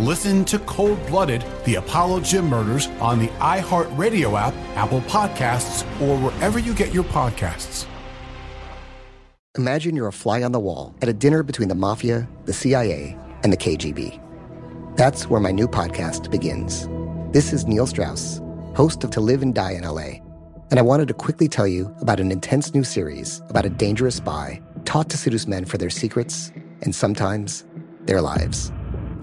Listen to Cold Blooded, the Apollo Gym Murders on the iHeartRadio app, Apple Podcasts, or wherever you get your podcasts. Imagine you're a fly on the wall at a dinner between the mafia, the CIA, and the KGB. That's where my new podcast begins. This is Neil Strauss, host of To Live and Die in LA, and I wanted to quickly tell you about an intense new series about a dangerous spy taught to seduce men for their secrets and sometimes their lives.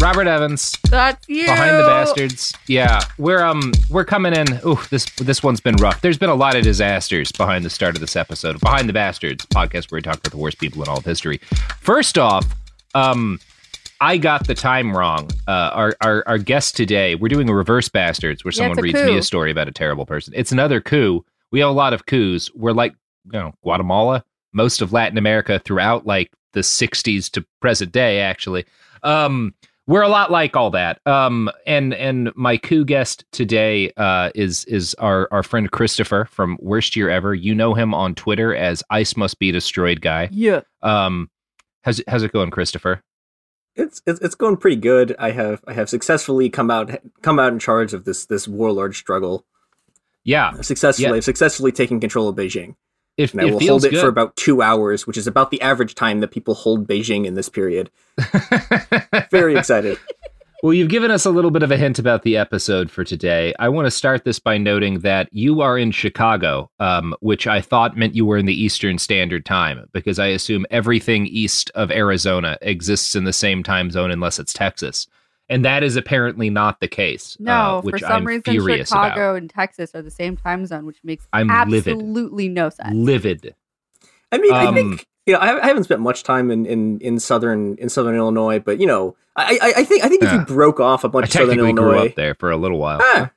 Robert Evans. That's you. Behind the bastards. Yeah, we're um we're coming in. Ooh, this this one's been rough. There's been a lot of disasters behind the start of this episode. Behind the bastards podcast where we talk about the worst people in all of history. First off, um, I got the time wrong. Uh, our, our our guest today, we're doing a reverse bastards where Yeah, someone reads coup. me a story about a terrible person. It's another coup. We have a lot of coups. We're like you know Guatemala, most of Latin America throughout like the 60s to present day. Actually, um, we're a lot like all that. Um, and and my coup guest today uh, is is our our friend Christopher from Worst Year Ever. You know him on Twitter as Ice Must Be Destroyed guy. Yeah. Um, how's it, how's it going, Christopher? It's, it's it's going pretty good. I have I have successfully come out come out in charge of this this warlord struggle. Yeah, successfully Yeah. Successfully taken control of Beijing, it, and I will hold it good. for about two hours, which is about the average time that people hold Beijing in this period. Very excited. Well, you've given us a little bit of a hint about the episode for today. I want to start this by noting that you are in Chicago, um, which I thought meant you were in the Eastern Standard Time, because I assume everything east of Arizona exists in the same time zone unless it's Texas. And that is apparently not the case. No, uh, for some I'm reason, furious Chicago about. and Texas are the same time zone, which makes I'm livid. absolutely no sense. Livid. I mean, I Um, think you know I, I haven't spent much time in, in, in southern in southern Illinois, but you know I I, I think I think if Yeah. you broke off a bunch of southern technically grew up there for a little while. ah,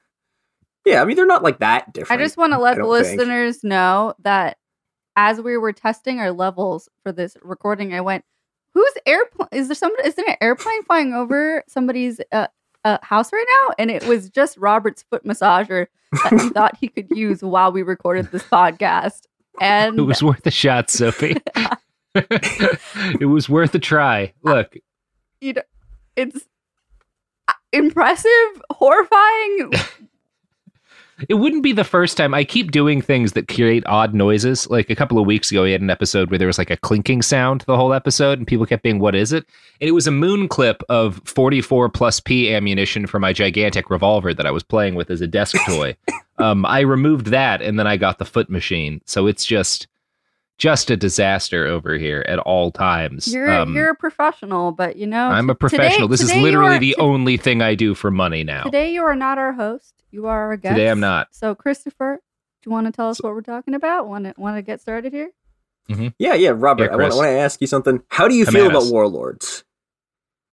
yeah, I mean they're not like that different. I just want to let the don't think. listeners know that as we were testing our levels for this recording, I went, "Whose airplane is there? Somebody is there an airplane flying over somebody's uh, uh, house right now?" And it was just Robert's foot massager that he thought he could use while we recorded this podcast. And It was worth a shot, Sophie. it was worth a try. Look, you know, it's uh, impressive, horrifying. It wouldn't be the first time. I keep doing things that create odd noises. Like a couple of weeks ago, we had an episode where there was like a clinking sound the whole episode, and people kept being, "What is it?" And it was a moon clip of 44 plus P ammunition for my gigantic revolver that I was playing with as a desk toy. um, I removed that, and then I got the foot machine. So it's just, just a disaster over here at all times. You're Um, you're a professional, but you know I'm a t- today- professional. this is today you literally are- the t- only thing I do for money now. Today you are not our host. You are our guest. Today I'm not. So Christopher, do you want to tell us what we're talking about? Want to want to get started here? Yeah, yeah, Robert. Yeah, I want I want to ask you something. How do you Come feel about us. warlords?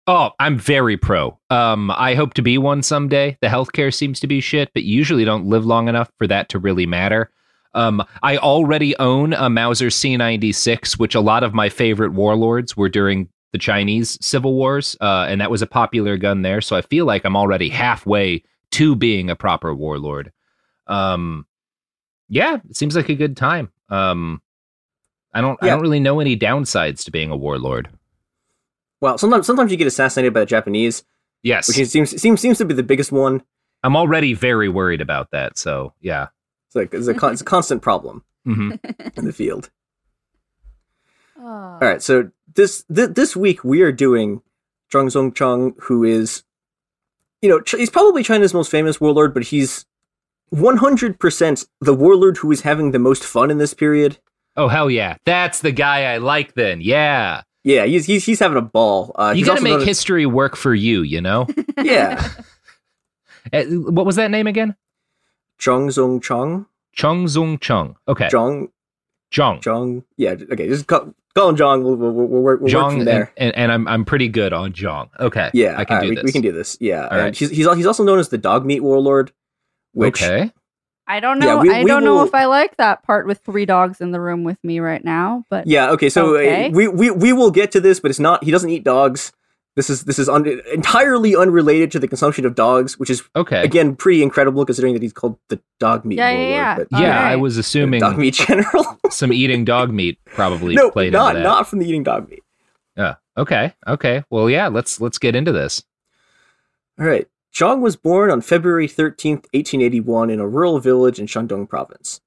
Oh, I'm very pro. Um, I hope to be one someday. The healthcare seems to be shit, but usually don't live long enough for that to really matter. Um, I already own a Mauser C96, which a lot of my favorite warlords were during the Chinese civil wars, uh, and that was a popular gun there. So I feel like I'm already halfway to being a proper warlord. Um, yeah, it seems like a good time. Um, I don't, I don't really know any downsides to being a warlord. Well, sometimes sometimes you get assassinated by the Japanese, Yes, which is, seems seems seems to be the biggest one. I'm already very worried about that. So yeah. It's like it's a con- it's a constant problem hmm in the field. Oh. All right, so this th- this week we are doing Zhang Zongchang, who is, you know, Ch- he's probably China's most famous warlord, but he's 100% the warlord who is having the most fun in this period. Oh hell yeah, that's the guy I like. Then yeah, Yeah, he's he's, he's having a ball. Uh, you got to make known as- history work for you. You know. Yeah, Uh, what was that name again? Zhang Zongchang, Chung Zung Chung. Okay, Zhang Zhang. Zhang. Yeah, okay, just call, call him Zhang. We'll, we'll, we'll, we'll work we'll work from there. and, and I'm I'm pretty good on Zhang. Okay, Yeah, I can all right, do we, this. we can do this. Yeah, All and right. he's, he's he's also known as the dog meat warlord. Which, okay, I don't Yeah, know. we- I we don't know if I like that part with three dogs in the room with me right now, but Yeah. Okay. So uh, we, we we will get to this, but it's not. He doesn't eat dogs. This is this is un- entirely unrelated to the consumption of dogs, which is okay. again pretty incredible considering that he's called the dog meat Yeah, yeah, warlord. yeah. But yeah, All I was assuming dog meat general. some eating dog meat probably no, played not into that. not from the eating dog meat. Yeah. Okay. Okay. Well, yeah. Let's let's get into this. All right. Zhang was born on February 13th, 1881, in a rural village in Shandong province.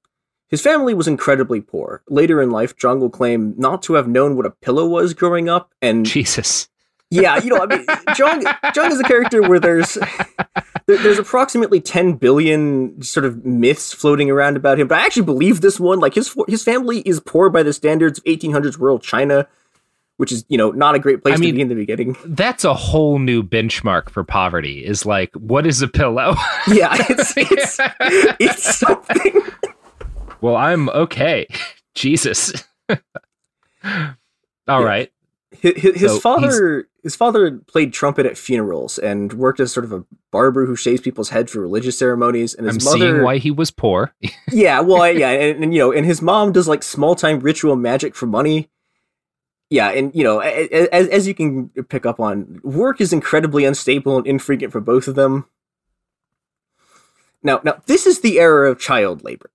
His family was incredibly poor. Later in life, Zhang will claim not to have known what a pillow was growing up, and Jesus. Yeah, you know, I mean, Zhang, Zhang is a character where there's there, there's approximately 10 billion sort of myths floating around about him, but I actually believe this one. Like his his family is poor by the standards of 1800s rural China, which is you know not a great place I mean- to be in the beginning. That's a whole new benchmark for poverty. Is like, what is a pillow? Yeah, it's it's, it's something. well, I'm okay. Jesus. All Yeah. right. His, his, So father his father played trumpet at funerals and worked as sort of a barber who shaves people's heads for religious ceremonies. And his I'm mother, seeing why he was poor. yeah, well, yeah, and, and you know, and his mom does like small time ritual magic for money. Yeah, and you know, as, as you can pick up on, work is incredibly unstable and infrequent for both of them. Now, now this is the era of child labor.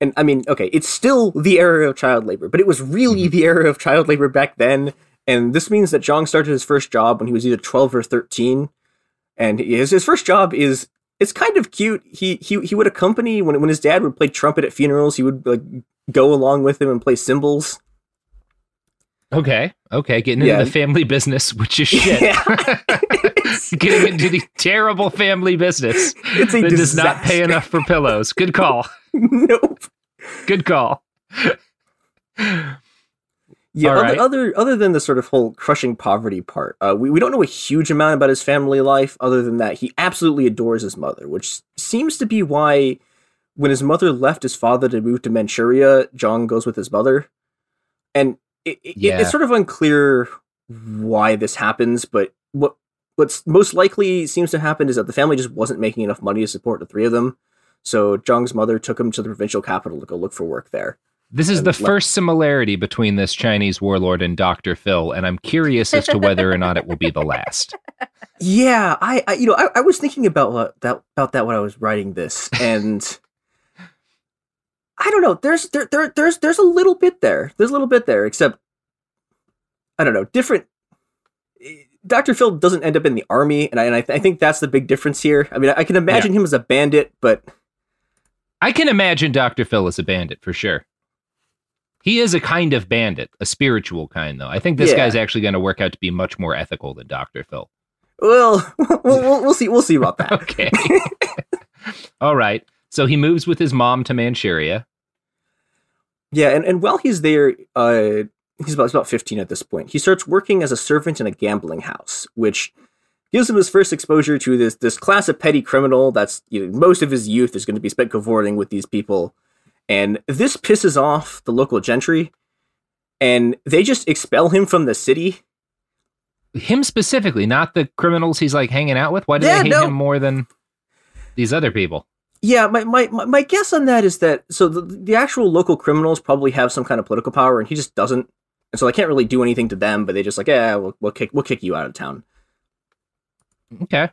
And I mean, okay, it's still the era of child labor, but it was really mm-hmm. the era of child labor back then. And this means that Zhang started his first job when he was either 12 or 13. And his, his first job is it's kind of cute. He he he would accompany when when his dad would play trumpet at funerals. He would like go along with him and play cymbals. Okay. Okay. Getting Yeah. into the family business, which is shit. Yeah. Getting into the terrible family business It's a that does not pay enough for pillows. Good call. nope. Good call. Yeah. Other, right. other other than the sort of whole crushing poverty part, uh, we we don't know a huge amount about his family life. Other than that, he absolutely adores his mother, which seems to be why when his mother left his father to move to Manchuria, Zhang goes with his mother, and it, it, Yeah. it's sort of unclear why this happens. But what what's most likely seems to happen is that the family just wasn't making enough money to support the three of them. So Zhang's mother took him to the provincial capital to go look for work there. This is the le- first similarity between this Chinese warlord and Dr. Phil, and I'm curious as to whether or not it will be the last. Yeah, I, I you know, I, I was thinking about that about that when I was writing this, and I don't know. There's there, there there's there's a little bit there. There's a little bit there, except I don't know. Different. Dr. Phil doesn't end up in the army, and I, and I, th- I think that's the big difference here. I mean, I can imagine him as a bandit, but I can imagine Dr. Phil as a bandit for sure. He is a kind of bandit, a spiritual kind, though. I think this Yeah. guy's actually going to work out to be much more ethical than Dr. Phil. well, we'll, we'll, we'll see. We'll see about that. Okay. All right. So he moves with his mom to Manchuria. Yeah, and, and while he's there, uh, he's about, he's about 15 at this point. He starts working as a servant in a gambling house, which gives him his first exposure to this this class of petty criminal that's you know, most of his youth is going to be spent cavorting with these people. And this pisses off the local gentry, and they just expel him from the city. Him specifically, not the criminals he's like hanging out with. Why do Yeah, they hate no. him more than these other people? Yeah, my, my, my, guess on that is that so the, the actual local criminals probably have some kind of political power, and he just doesn't, and so they can't really do anything to them. But they just like, yeah, we'll, we'll kick we'll kick you out of town. Okay.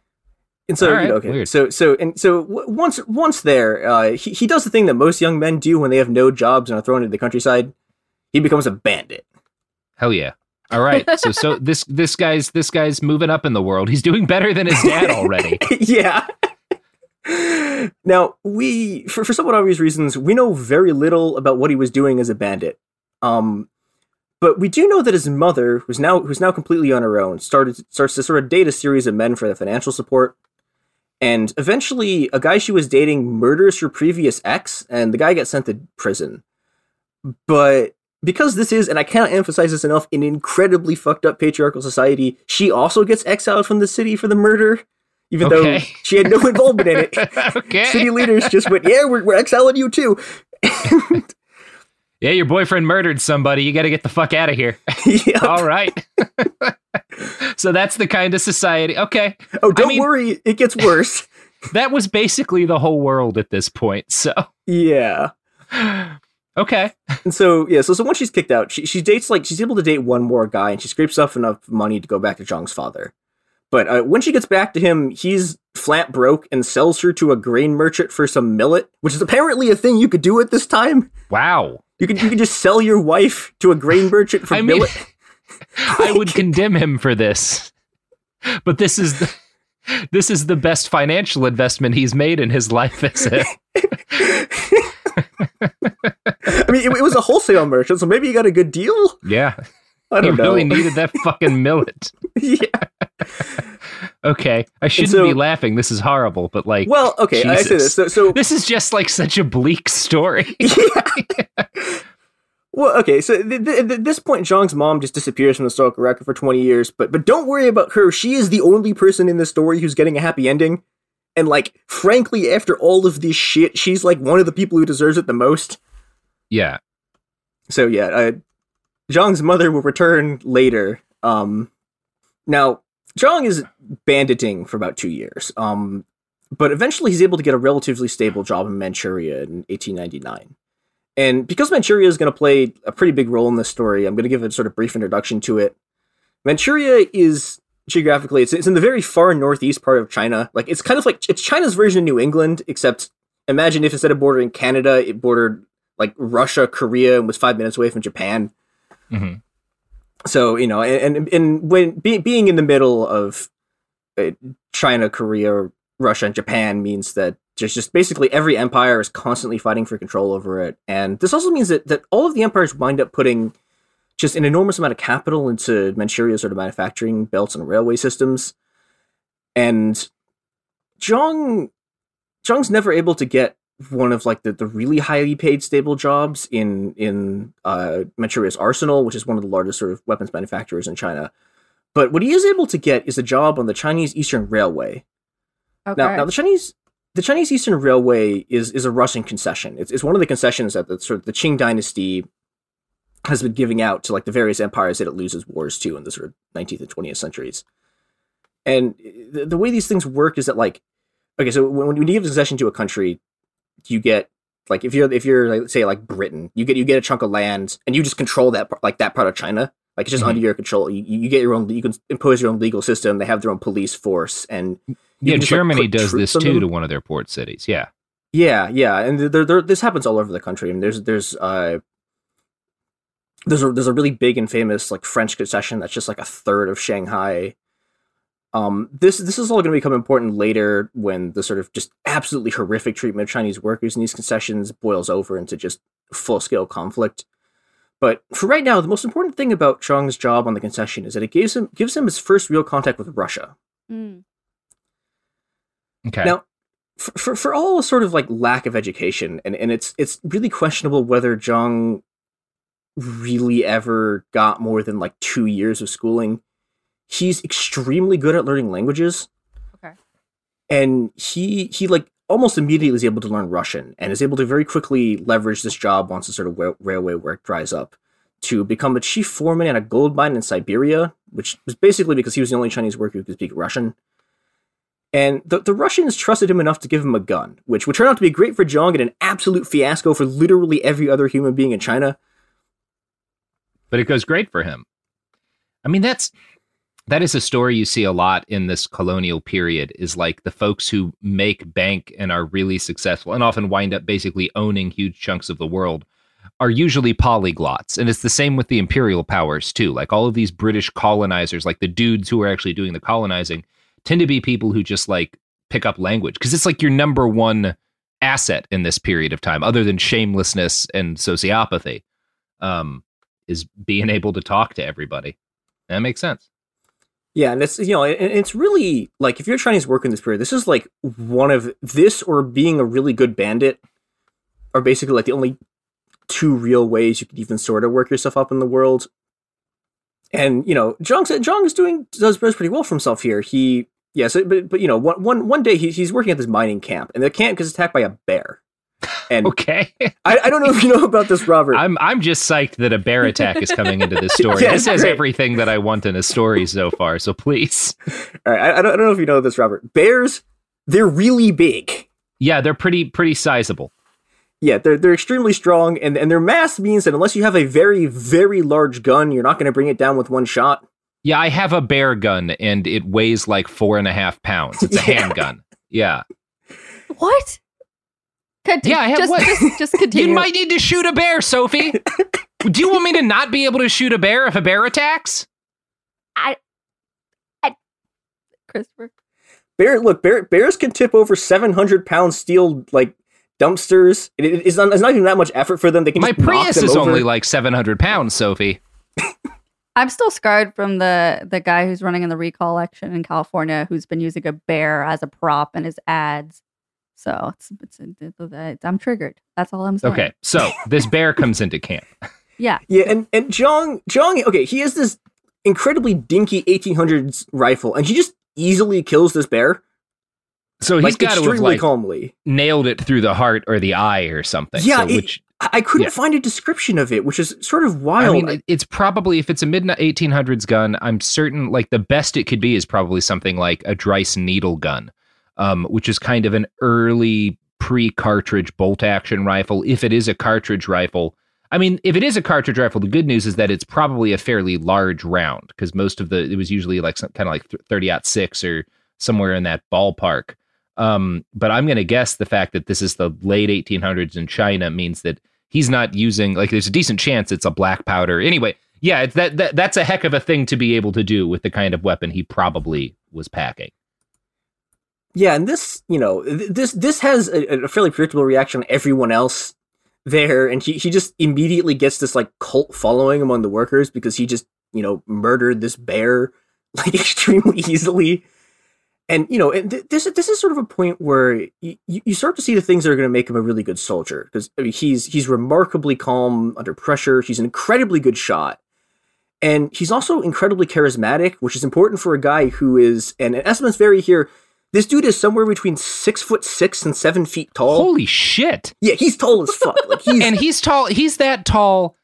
And so All you know, okay, weird. so so and so w- once once there, uh, he he does the thing that most young men do when they have no jobs and are thrown into the countryside. He becomes a bandit. Hell yeah. All right. So so this this guy's this guy's moving up in the world. He's doing better than his dad already. yeah. now we, for, for somewhat obvious reasons, we know very little about what he was doing as a bandit. Um, but we do know that his mother, who's now who's now completely on her own, started starts to sort of date a series of men for the financial support. And eventually, a guy she was dating murders her previous ex, and the guy gets sent to prison. But because this is, and I cannot emphasize this enough, an incredibly fucked up patriarchal society, she also gets exiled from the city for the murder, even though she had no involvement in it. okay. City leaders just went, "Yeah, we're, we're exiling you too." Yeah, your boyfriend murdered somebody. You got to get the fuck out of here. All right. so that's the kind of society. Okay. Oh, don't mean- worry, it gets worse. That was basically the whole world at this point. So, yeah. okay. And so yeah, so so once she's kicked out, she she dates like she's able to date one more guy, and she scrapes up enough money to go back to Zhang's father. But uh, when she gets back to him, he's flat broke and sells her to a grain merchant for some millet, which is apparently a thing you could do at this time. Wow. You could you could just sell your wife to a grain merchant for I mean, millet. I would condemn him for this. But this is the, this is the best financial investment he's made in his life as a I mean, it, it was a wholesale merchant, so maybe he got a good deal. Yeah. I He don't know. really needed that fucking millet. yeah. Okay. I shouldn't so- be laughing. This is horrible, but like Well, okay, I say this. So, so this is just like such a bleak story. Well, okay, so th- th- at this point, Zhang's mom just disappears from the historical record for 20 years, but but don't worry about her. She is the only person in the story who's getting a happy ending. And, like, frankly, after all of this shit, she's, like, one of the people who deserves it the most. yeah. So, yeah, uh, Zhang's mother will return later. Um, now, Zhang is banditing for about two years, um, but eventually he's able to get a relatively stable job in Manchuria in 1899. And because Manchuria is going to play a pretty big role in this story, I'm going to give a sort of brief introduction to it. Manchuria is geographically it's, it's in the very far northeast part of China. Like it's kind of like it's China's version of New England, except imagine if instead of bordering Canada, it bordered like Russia, Korea, and was five minutes away from Japan. Mhm. So you know, and and, when be, being in the middle of uh, China, Korea, Russia, and Japan means that there's just basically every empire is constantly fighting for control over it, and this also means that that all of the empires wind up putting just an enormous amount of capital into Manchuria's sort of manufacturing belts and railway systems, and Zhang Zhang's never able to get one of like the, the really highly paid stable jobs in in uh, Manchuria's arsenal, which is one of the largest sort of weapons manufacturers in China. But what he is able to get is a job on the Chinese Eastern Railway. Okay. Now, now the Chinese the Chinese Eastern Railway is is a Russian concession. It's, it's one of the concessions that the sort of the Qing dynasty has been giving out to like the various empires that it loses wars to in the sort of 19th and 20th centuries. And the, the way these things work is that like okay, so when, when you give a concession to a country, you get like if you're if you're like say like Britain, you get you get a chunk of land and you just control that like that part of China. Like it's just Mhm. under your control. You, you get your own. You can impose your own legal system. They have their own police force, and you Yeah, just, like, Germany put does this too them. to one of their port cities. Yeah. Yeah, yeah, and there, there, this happens all over the country. And there's there's uh there's a there's a really big and famous like French concession that's just like a third of Shanghai. Um, this this is all going to become important later when the sort of just absolutely horrific treatment of Chinese workers in these concessions boils over into just full scale conflict. But for right now, the most important thing about Zhang's job on the concession is that it gives him gives him his first real contact with Russia. Mm. Okay. Now, for, for for all sort of like lack of education, and, and it's it's really questionable whether Zhang really ever got more than like two years of schooling. He's extremely good at learning languages. Okay. And he he like almost immediately is able to learn Russian and is able to very quickly leverage this job once the sort of wa- railway work dries up to become a chief foreman at a gold mine in Siberia, which was basically because he was the only Chinese worker who could speak Russian And the, the Russians trusted him enough to give him a gun, which would turn out to be great for Zhang and an absolute fiasco for literally every other human being in China. But it goes great for him. I mean, that's that is a story you see a lot in this colonial period is like the folks who make bank and are really successful and often wind up basically owning huge chunks of the world are usually polyglots. And it's the same with the imperial powers too. Like all of these british colonizers like the dudes who are actually doing the colonizing tend to be people who just like pick up language. Because it's like your number one asset in this period of time other than shamelessness and sociopathy um, is being able to talk to everybody. That makes sense yeah, and it's you know, and it's really like if you're Chinese work in this period, this is like one of this or being a really good bandit are basically like the only two real ways you could even sort of work yourself up in the world. And you know, Zhang Zhang is doing does, does pretty well for himself here. He yes, yeah, so, but but you know, one one one day he, he's working at this mining camp, and the camp gets attacked by a bear. And okay, I, I, don't know if you know about this, Robert. I'm I'm just psyched that a bear attack is coming into this story. yeah, this has great. everything that I want in a story so far. So please. All right, I, I, don't, I don't know if you know this, Robert. Bears, they're really big. Yeah, they're pretty pretty sizable. Yeah, they're they're extremely strong, and and their mass means that unless you have a very very large gun, you're not going to bring it down with one shot. Yeah, I have a bear gun, and it weighs like four and a half pounds. It's a yeah. handgun. Yeah. What? Continue. Yeah, I have just, what? Just, just continue. you might need to shoot a bear, Sophie. Do you want me to not be able to shoot a bear if a bear attacks? I, I Christopher. Bear, look, bear, bears can tip over seven hundred pound steel like dumpsters. It, it, it's, not, it's not even that much effort for them. They can my Prius is over. only like seven hundred pounds, Sophie. I'm still scarred from the the guy who's running in the recall election in California, who's been using a bear as a prop in his ads so it's, it's, it's, I'm triggered. That's all I'm saying. Okay, so this bear comes into camp. Yeah. Yeah, and and Zhang Zhang okay, he has this incredibly dinky 1800s rifle, and he just easily kills this bear. So he's like, got to have like calmly nailed it through the heart or the eye or something. Yeah, so, it, which I couldn't yeah. find a description of it, which is sort of wild. I mean, it's probably if it's a mid 1800s gun, I'm certain like the best it could be is probably something like a Dreyse needle gun um, which is kind of an early pre cartridge bolt action rifle. If it is a cartridge rifle, I mean, if it is a cartridge rifle, the good news is that it's probably a fairly large round because most of the it was usually like some kind of like thirty aught six or somewhere in that ballpark. Um, but I'm going to guess the fact that this is the late 1800s in China means that he's not using like there's a decent chance it's a black powder. Anyway, yeah, it's that, that that's a heck of a thing to be able to do with the kind of weapon he probably was packing. Yeah, and this, you know, this this has a, a fairly predictable reaction on everyone else there, and he he just immediately gets this like cult following among the workers because he just you know murdered this bear like extremely easily. And you know, and th- this this is sort of a point where you, you start to see the things that are going to make him a really good soldier because I mean, he's he's remarkably calm under pressure. He's an incredibly good shot, and he's also incredibly charismatic, which is important for a guy who is. And estimates vary here this dude is somewhere between six foot six and seven feet tall. Holy shit! Yeah, he's tall as fuck. Like he's and he's tall. He's that tall.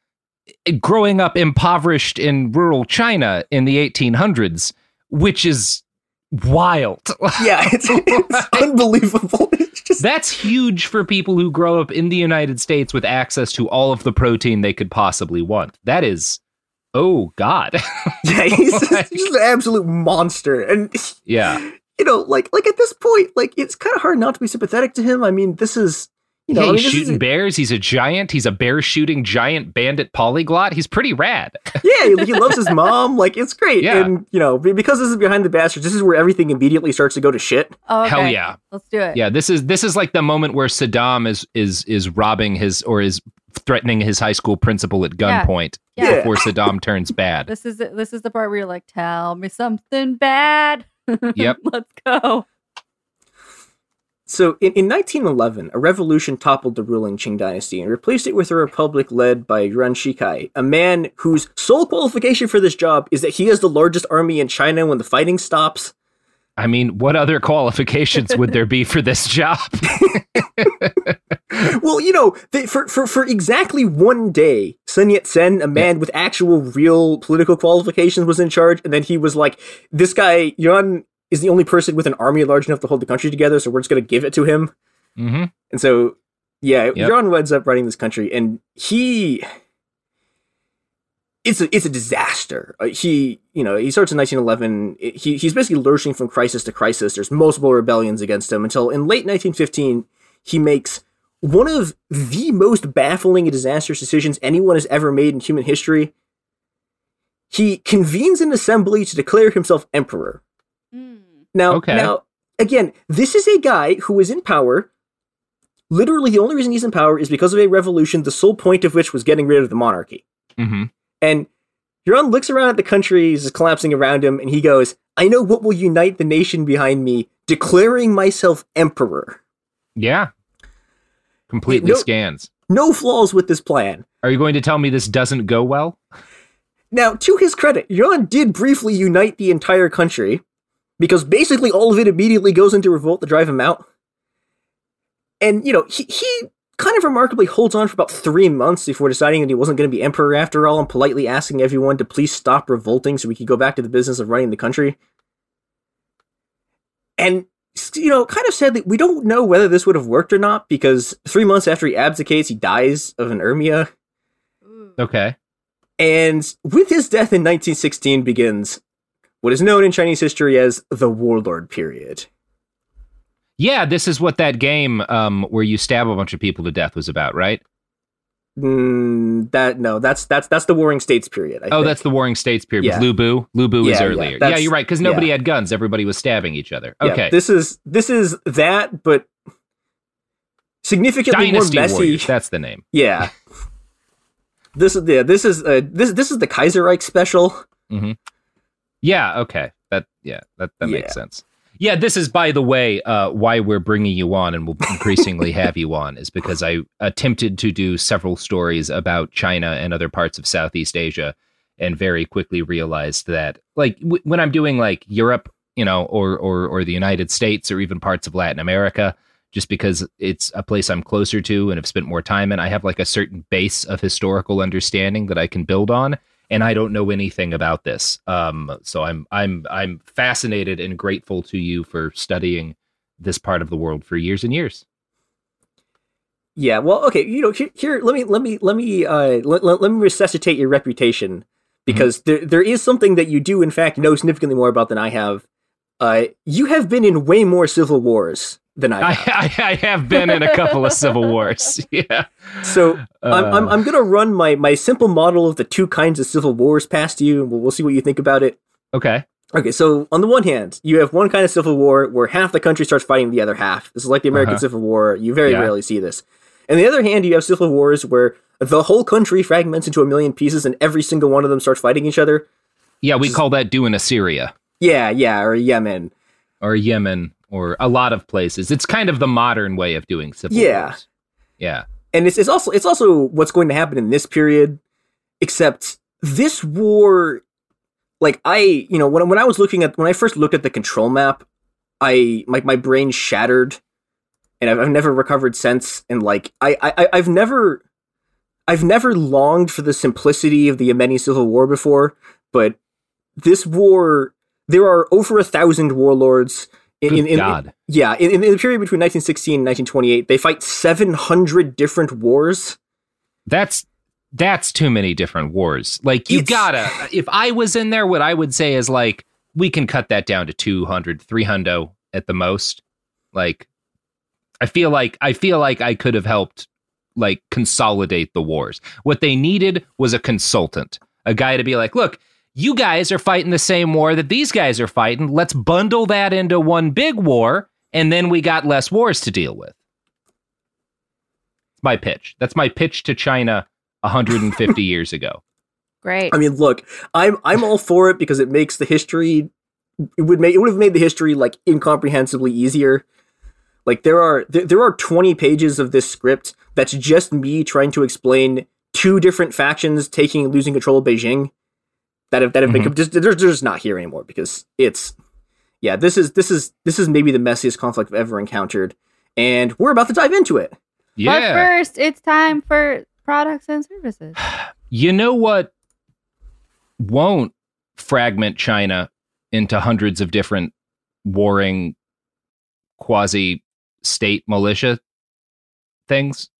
Eh, growing up impoverished in rural China in the 1800s, which is wild. Yeah, it's, it's unbelievable. It's just... That's huge for people who grow up in the United States with access to all of the protein they could possibly want. That is, oh god. yeah, he's, he's an absolute monster, and yeah, you know, like like at this point, like it's kind of hard not to be sympathetic to him. I mean, this is you know, yeah, he's I mean, shooting is, bears. He's a giant. He's a bear shooting giant bandit polyglot. He's pretty rad. yeah, he, he loves his mom. Like it's great. Yeah. And you know, because this is behind the bastards, this is where everything immediately starts to go to shit. Oh, okay. Hell yeah, let's do it. Yeah, this is this is like the moment where Saddam is is is robbing his or is threatening his high school principal at gunpoint yeah. Yeah. before Saddam turns bad. This is this is the part where you're like, "Tell me something bad." Yep, let's go. So, in, in 1911, a revolution toppled the ruling Qing dynasty and replaced it with a republic led by Yuan Shikai, a man whose sole qualification for this job is that he has the largest army in China when the fighting stops. I mean, what other qualifications would there be for this job? well, you know, they, for, for, for exactly one day, Sun Yat sen, a man yeah. with actual real political qualifications, was in charge, and then he was like, this guy, Yuan is the only person with an army large enough to hold the country together, so we're just going to give it to him. hmm And so, yeah, Yep. Yuan ends up running this country, and he. It's a it's a disaster. Uh, he you know he starts in 1911. It- he he's basically lurching from crisis to crisis. There's multiple rebellions against him until in late 1915 he makes one of the most baffling and disastrous decisions anyone has ever made in human history. He convenes an assembly to declare himself emperor. Now, Okay. now again, this is a guy who is in power. Literally, the only reason he's in power is because of a revolution, the sole point of which was getting rid of the monarchy. hmm And Yuan looks around at the country is collapsing around him, and he goes, "I know what will unite the nation behind me: declaring myself emperor." Yeah. Completely No- scans. No flaws with this plan. Are you going to tell me this doesn't go well? Now, to his credit, Yuan did briefly unite the entire country, because basically all of it immediately goes into revolt to drive him out. And, you know, he, he kind of remarkably holds on for about three months before deciding that he wasn't going to be emperor after all and politely asking everyone to please stop revolting so we could go back to the business of running the country. And, you know, kind of sadly, we don't know whether this would have worked or not because three months after he abdicates, he dies of an uremia. Okay. And with his death in 1916 begins what is known in Chinese history as the Warlord period. Yeah, this is what that game um, where you stab a bunch of people to death was about, right? Mm, that no, that's that's that's the Warring States period. I Oh, think. that's the Warring States period Yeah. with Lu Bu. Lu Bu is Yeah, yeah, earlier. Yeah, you're right, because nobody yeah. had guns. Everybody was stabbing each other. Yeah, Okay. this is this is that, but significantly Dynasty more messy. Warriors. That's the name. Yeah. This is yeah. This is uh, this this is the Kaiserreich special. Yeah, okay. That yeah, that that Yeah. makes sense. Yeah, this is by the way uh, why we're bringing you on and will increasingly have you on is because I attempted to do several stories about China and other parts of Southeast Asia and very quickly realized that like w- when I'm doing like Europe, you know, or or or the United States or even parts of Latin America, just because it's a place I'm closer to and have spent more time in, I have like a certain base of historical understanding that I can build on and I don't know anything about this. Um, so I'm I'm I'm fascinated and grateful to you for studying this part of the world for years and years. Yeah, well, okay, you know, here, here let me let me let me uh let, let, let me resuscitate your reputation because there there is something that you do in fact know significantly more about than I have. Uh you have been in way more civil wars than I I, have. I, I have been in a couple of civil wars. Yeah. so I'm, I'm Uh, I'm gonna run my my simple model of the two kinds of civil wars past you, and we'll, we'll see what you think about it. okay. Okay, so on the one hand, you have one kind of civil war where half the country starts fighting the other half. This is like the American Uh-huh. Civil War. You very Yeah. rarely see this. On the other hand, you have civil wars where the whole country fragments into a million pieces and every single one of them starts fighting each other. Yeah, we call that doing a Syria Yeah, yeah, or Yemen. or Yemen or a lot of places. It's kind of the modern way of doing civil Yeah. wars. Yeah. and it's, it's also it's also what's going to happen in this period except this war like i you know when, when i was looking at when i first looked at the control map i my, my brain shattered and I've, I've never recovered since and like I, I i've never i've never longed for the simplicity of the yemeni civil war before but this war there are over a thousand warlords in, in, in, God. yeah, in, in the period between 1916 and 1928, they fight 700 different wars. That's that's too many different wars. Like you It's- gotta if I was in there, what I would say is like we can cut that down to 200, 300 at the most. Like I feel like I feel like I could have helped like consolidate the wars. What they needed was a consultant, a guy to be like, look, you guys are fighting the same war that these guys are fighting. Let's bundle that into one big war, and then we got less wars to deal with. My pitch. That's my pitch to China 150 years ago. Great. I mean, look, I'm I'm all for it because it makes the history it would make it would have made the history like incomprehensibly easier. Like there are there, there are 20 pages of this script that's just me trying to explain two different factions taking and losing control of Beijing that have that have been mm-hmm. just they're, they're just not here anymore because it's yeah, this is this is this is maybe the messiest conflict I've ever encountered and we're about to dive into it. But Yeah. first, it's time for products and services. You know what won't fragment China into hundreds of different warring quasi state militia things.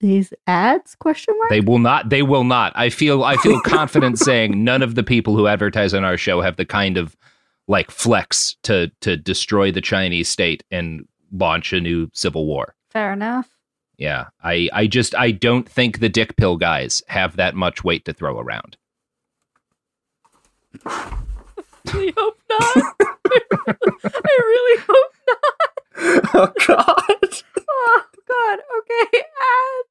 These ads? Question mark. They will not. They will not. I feel. I feel confident saying none of the people who advertise on our show have the kind of like flex to to destroy the Chinese state and launch a new civil war. Fair enough. Yeah, I I just I don't think the dick pill guys have that much weight to throw around. I hope not. I really hope not. oh God. Ah. God. Okay. Ads.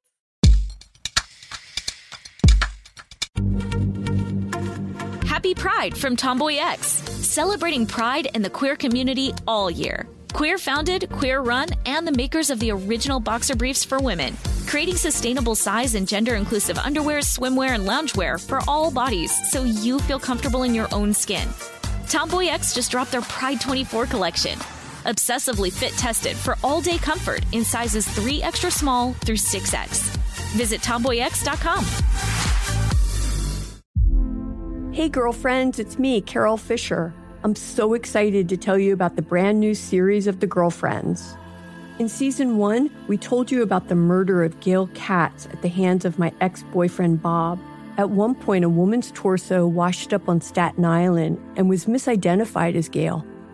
Happy Pride from Tomboy X, celebrating pride and the queer community all year. Queer founded, queer run, and the makers of the original boxer briefs for women, creating sustainable size and gender inclusive underwear, swimwear, and loungewear for all bodies so you feel comfortable in your own skin. Tomboy X just dropped their Pride 24 collection. Obsessively fit tested for all day comfort in sizes 3 extra small through 6X. Visit tomboyx.com. Hey, girlfriends, it's me, Carol Fisher. I'm so excited to tell you about the brand new series of The Girlfriends. In season one, we told you about the murder of Gail Katz at the hands of my ex boyfriend Bob. At one point, a woman's torso washed up on Staten Island and was misidentified as Gail.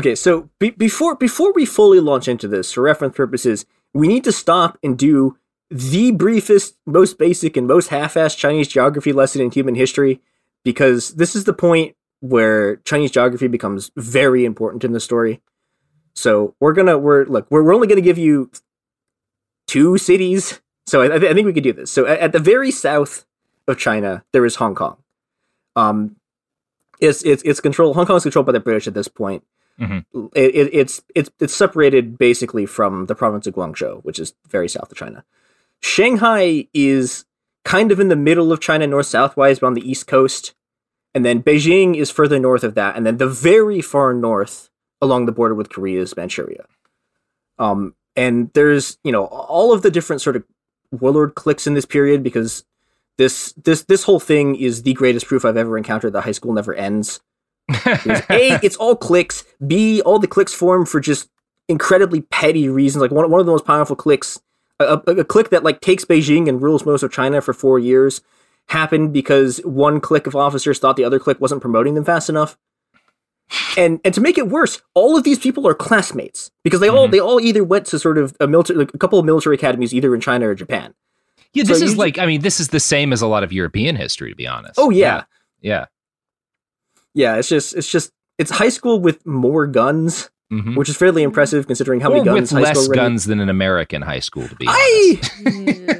Okay, so be- before before we fully launch into this, for reference purposes, we need to stop and do the briefest, most basic, and most half-assed Chinese geography lesson in human history, because this is the point where Chinese geography becomes very important in the story. So we're gonna we're look we're, we're only gonna give you two cities So I, I think we could do this. So at, at, the very south of China, there is Hong Kong. Um, it's it's it's controlled. Hong Kong is controlled by the British at this point. Mm-hmm. It, it, it's it's it's separated basically from the province of Guangzhou, which is very south of China. Shanghai is kind of in the middle of China, north southwise, but on the east coast, and then Beijing is further north of that, and then the very far north along the border with Korea is Manchuria. Um, and there's you know all of the different sort of warlord cliques in this period because this this this whole thing is the greatest proof I've ever encountered that high school never ends. A, it's all clicks. B, all the clicks form for just incredibly petty reasons. Like one one of the most powerful clicks, a, a, a clique that like takes Beijing and rules most of China for four years, happened because one clique of officers thought the other clique wasn't promoting them fast enough. And and to make it worse, all of these people are classmates because they all mm-hmm. they all either went to sort of a military, like a couple of military academies either in China or Japan. Yeah, this so is like I mean, this is the same as a lot of European history, to be honest. Oh yeah, yeah, yeah. Yeah, it's just it's just it's high school with more guns, mm-hmm. which is fairly impressive considering how or many guns. With less guns than an American high school, to be I,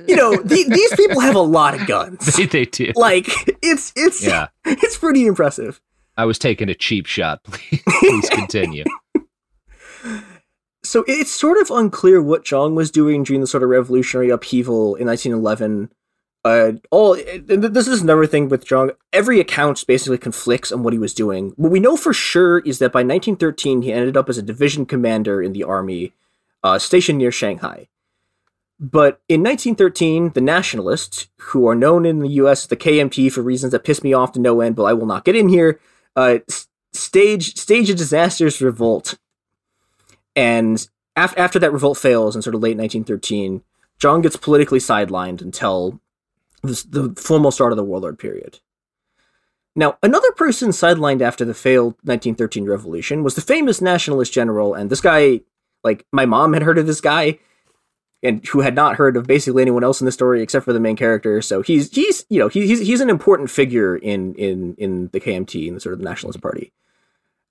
you know, the, these people have a lot of guns. they, they do. Like it's it's yeah, it's pretty impressive. I was taking a cheap shot. Please, please continue. so it's sort of unclear what Zhang was doing during the sort of revolutionary upheaval in 1911. Uh, all this is another thing with Zhang. Every account basically conflicts on what he was doing. What we know for sure is that by 1913 he ended up as a division commander in the army, uh, stationed near Shanghai. But in 1913, the Nationalists, who are known in the U.S. as the KMT for reasons that piss me off to no end, but I will not get in here, uh, stage stage a disastrous revolt, and af- after that revolt fails in sort of late 1913, Zhang gets politically sidelined until the, formal start of the warlord period. Now, another person sidelined after the failed 1913 revolution was the famous nationalist general, and this guy, like my mom had heard of this guy, and who had not heard of basically anyone else in the story except for the main character. So he's he's you know he's he's an important figure in in in the KMT in the sort of the Nationalist Party.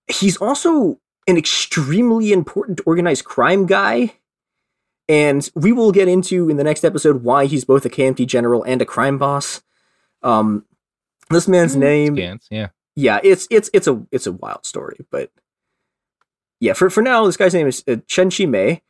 He's also an extremely important organized crime guy, and we will get into in the next episode why he's both a KMT general and a crime boss. Um, this man's mm, name, Scans, yeah, yeah, it's it's it's a it's a wild story, but yeah, for for now, this guy's name is uh, Chen Qimei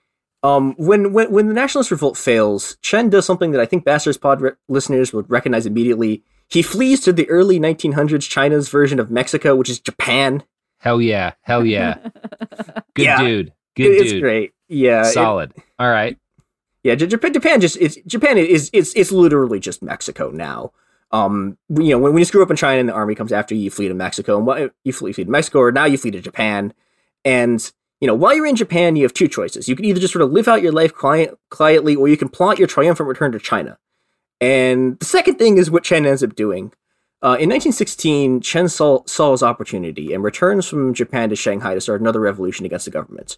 um, when, when when the nationalist revolt fails, Chen does something that I think Bastards Pod re- listeners would recognize immediately. He flees to the early 1900s China's version of Mexico, which is Japan. Hell yeah, hell yeah, good yeah, dude, good it, dude. It's great, yeah, solid. It, All right, yeah, Japan, Japan just it's Japan is it's it's literally just Mexico now. Um, you know, when, when you screw up in China and the army comes after you, you flee to Mexico, and what you flee, flee to Mexico, or now you flee to Japan, and you know, while you're in Japan, you have two choices. You can either just sort of live out your life quiet, quietly, or you can plot your triumphant return to China. And the second thing is what Chen ends up doing. Uh, in 1916, Chen saw, saw his opportunity and returns from Japan to Shanghai to start another revolution against the government.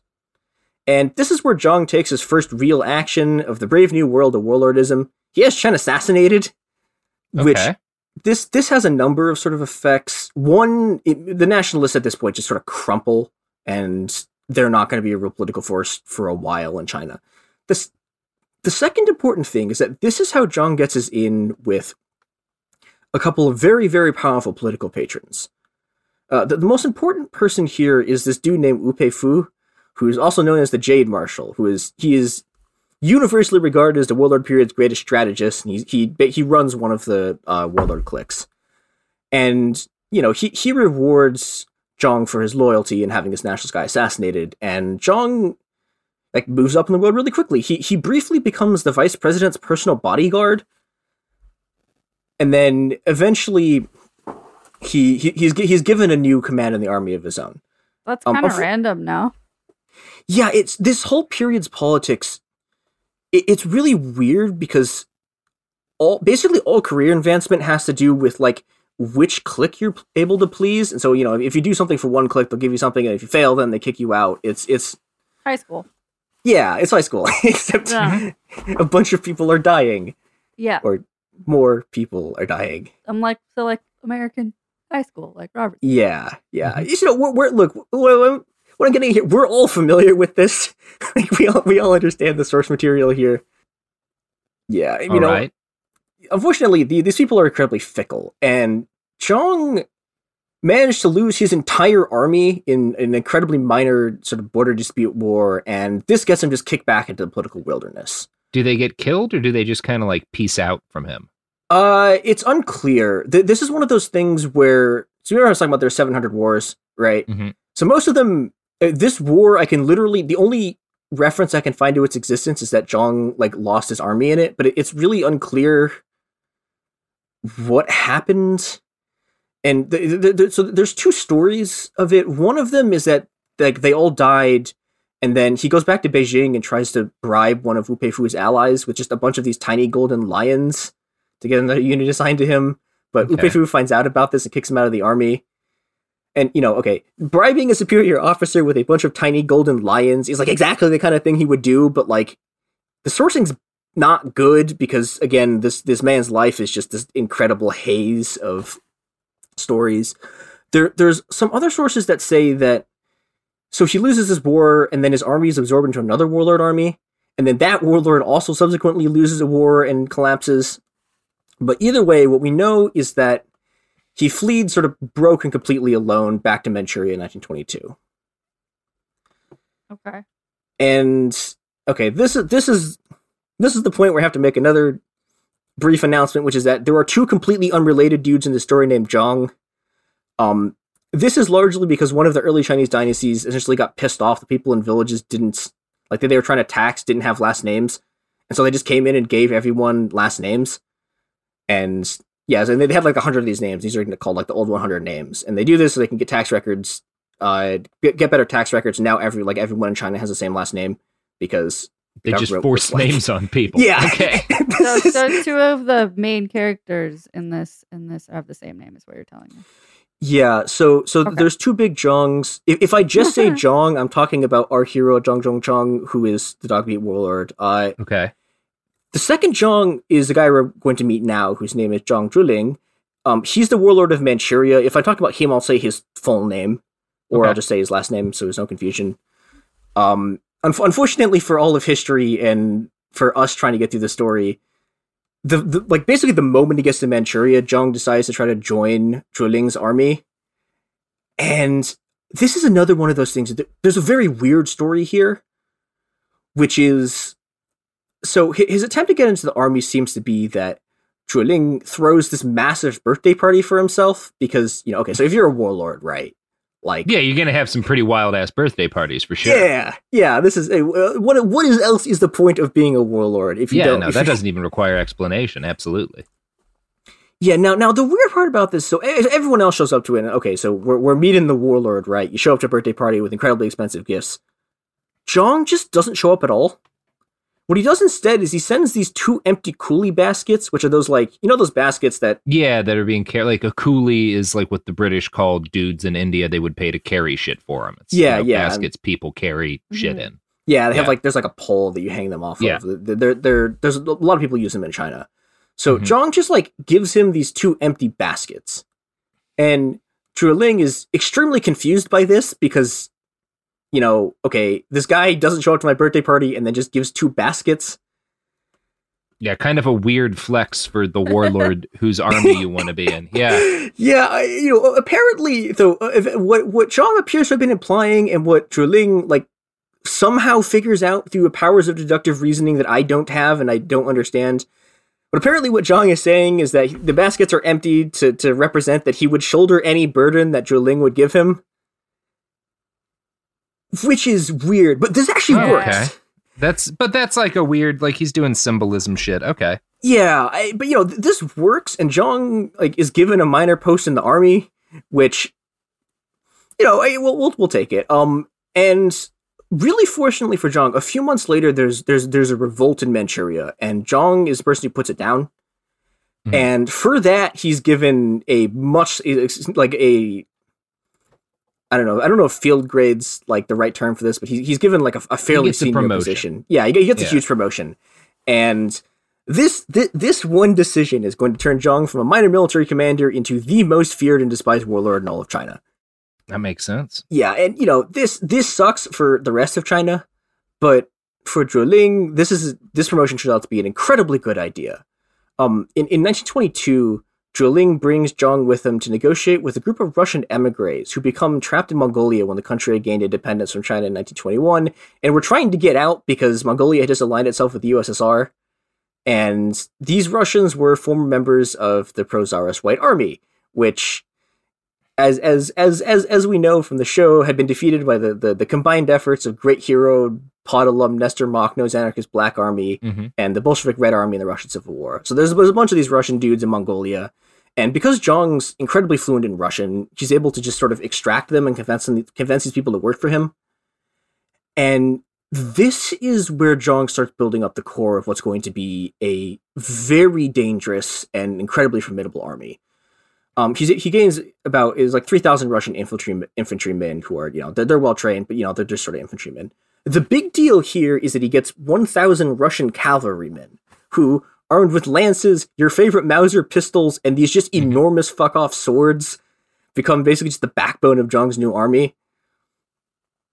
And this is where Zhang takes his first real action of the brave new world of warlordism. He has Chen assassinated, okay. which this this has a number of sort of effects. One, it, the nationalists at this point just sort of crumple and they're not going to be a real political force for a while in China. This, the second important thing is that this is how Zhang gets us in with a couple of very, very powerful political patrons. Uh, the, the, most important person here is this dude named Wu Peifu, who is also known as the Jade Marshal. Who is he is universally regarded as the Warlord period's greatest strategist, and he he he runs one of the uh, Warlord cliques. And you know he he rewards Zhang for his loyalty and having this nationalist guy assassinated. And Zhang like moves up in the world really quickly. He he briefly becomes the vice president's personal bodyguard, and then eventually he, he he's he's given a new command in the army of his own. That's kind of um, random now. Yeah, it's this whole period's politics. It, it's really weird because all basically all career advancement has to do with like which click you're able to please. And so, you know, if you do something for one click, they'll give you something, and if you fail, then they kick you out. It's it's high school. Yeah, it's high school, except yeah. a bunch of people are dying. Yeah, or more people are dying. I'm like so like American high school, like Robert. Yeah, yeah. Mm-hmm. You know, we're, we're look. What, what I'm getting here, we're all familiar with this. like we all we all understand the source material here. Yeah, you All know, right. unfortunately, the, these people are incredibly fickle, and Zhang managed to lose his entire army in an incredibly minor sort of border dispute war, and this gets him just kicked back into the political wilderness. Do they get killed or do they just kind of like peace out from him? Uh, it's unclear. Th- this is one of those things where so remember I was talking about there's 700 wars, right? Mhm. So most of them, Uh, this war, I can literally the only reference I can find to its existence is that Zhang like lost his army in it, but it, it's really unclear what happened. And th- th- th- so there's two stories of it. One of them is that like they all died, and then he goes back to Beijing and tries to bribe one of Wu Peifu's allies with just a bunch of these tiny golden lions to get another unit assigned to him. But Wu Okay. Peifu finds out about this and kicks him out of the army. And you know, okay, bribing a superior officer with a bunch of tiny golden lions is like exactly the kind of thing he would do, but like the sourcing's not good because again, this this man's life is just this incredible haze of stories. There there's some other sources that say that so he loses his war and then his army is absorbed into another warlord army, and then that warlord also subsequently loses a war and collapses. But either way, what we know is that he fled sort of broke and completely alone back to Manchuria in 1922. Okay. And okay, this is this is this is the point where I have to make another brief announcement, which is that there are two completely unrelated dudes in the story named Zhang. Um, this is largely because one of the early Chinese dynasties essentially got pissed off. The people in villages didn't like that they were trying to tax didn't have last names, and so they just came in and gave everyone last names. And yeah, so they have like a hundred of these names. These are called like the old 100 names, and they do this so they can get tax records, uh, get, get better tax records. Now every like everyone in China has the same last name because They just government force like- names on people. Yeah. Okay. So, so two of the main characters in this in this have the same name, is what you're telling me. Yeah, so so there's two big Zhongs. If, if I just say Zhong, I'm talking about our hero Zhang Zongchang, who is the Dogmeat warlord. Uh, okay. The second Zhang is the guy we're going to meet now, whose name is Zhang Zuolin. Um, he's the warlord of Manchuria. If I talk about him, I'll say his full name, or Okay. I'll just say his last name, so there's no confusion. Um, unf- unfortunately for all of history and for us trying to get through the story, the, the like basically the moment he gets to Manchuria, Zhang decides to try to join Zuolin's army. And this is another one of those things. that- There's a very weird story here, which is so his attempt to get into the army seems to be that Zuolin throws this massive birthday party for himself because you know okay so if you're a warlord right like Yeah, you're gonna have some pretty wild ass birthday parties for sure. yeah yeah this is uh, what what is else is the point of being a warlord if you yeah, don't no, that doesn't even require explanation. Absolutely. Yeah, now now the weird part about this, so e- everyone else shows up to it. And, okay, so we're we're meeting the warlord, right? You show up to a birthday party with incredibly expensive gifts. Zhang just doesn't show up at all. What he does instead is he sends these two empty coolie baskets, which are those like you know those baskets that Yeah, that are being carried. Like a coolie is like what the British called dudes in India. They would pay to carry shit for them. It's, Yeah, you know, yeah. Baskets people carry shit in. yeah they have like there's like a pole that you hang them off Yeah. of. They're, they're, they're- there's a lot of people use them in China. So Mhm. Zhang just like gives him these two empty baskets, and Zuolin is extremely confused by this because you know, okay, this guy doesn't show up to my birthday party and then just gives two baskets. Yeah, kind of a weird flex for the warlord whose army you want to be in. Yeah. Yeah, I, you know, apparently, though, uh, if, what what Zhang appears to have been implying, and what Zuolin like somehow figures out through the powers of deductive reasoning that I don't have and I don't understand. But apparently, what Zhang is saying is that the baskets are empty to to represent that he would shoulder any burden that Zuolin would give him, which is weird. But this actually Oh, works. okay. That's but that's like a weird like he's doing symbolism shit. Okay. Yeah, I, but you know th- this works, and Zhang like is given a minor post in the army, which you know I, we'll, we'll we'll take it. Um, and really fortunately for Zhang, a few months later, there's there's there's a revolt in Manchuria, and Zhang is the person who puts it down. And for that, he's given a much like a I don't know. I don't know if field grades like the right term for this, but he's he's given like a, a fairly a senior position. Yeah, he, he gets a huge promotion, and this, this this one decision is going to turn Zhang from a minor military commander into the most feared and despised warlord in all of China. That makes sense. Yeah, and you know this this sucks for the rest of China, but for Zuolin, this is this promotion turns out to be an incredibly good idea. Um, in, in 1922, Zuolin brings Zhang with him to negotiate with a group of Russian emigres who become trapped in Mongolia when the country had gained independence from China in 1921, and were trying to get out because Mongolia had just aligned itself with the USSR. And these Russians were former members of the pro-Tsarist White Army, which, as as as as as we know from the show, had been defeated by the the, the combined efforts of great hero Pod alum Nestor Makhno's anarchist Black Army Mm-hmm. and the Bolshevik Red Army in the Russian Civil War. So there's, there's a bunch of these Russian dudes in Mongolia. And because Zhang's incredibly fluent in Russian, he's able to just sort of extract them and convince them, convince these people to work for him. And this is where Zhang starts building up the core of what's going to be a very dangerous and incredibly formidable army. Um, he gains about is like three thousand Russian infantry infantrymen who are you know they're, they're well trained, but you know they're just sort of infantrymen. The big deal here is that he gets one thousand Russian cavalrymen who, armed with lances, your favorite Mauser pistols, and these just enormous fuck off swords, become basically just the backbone of Zhang's new army.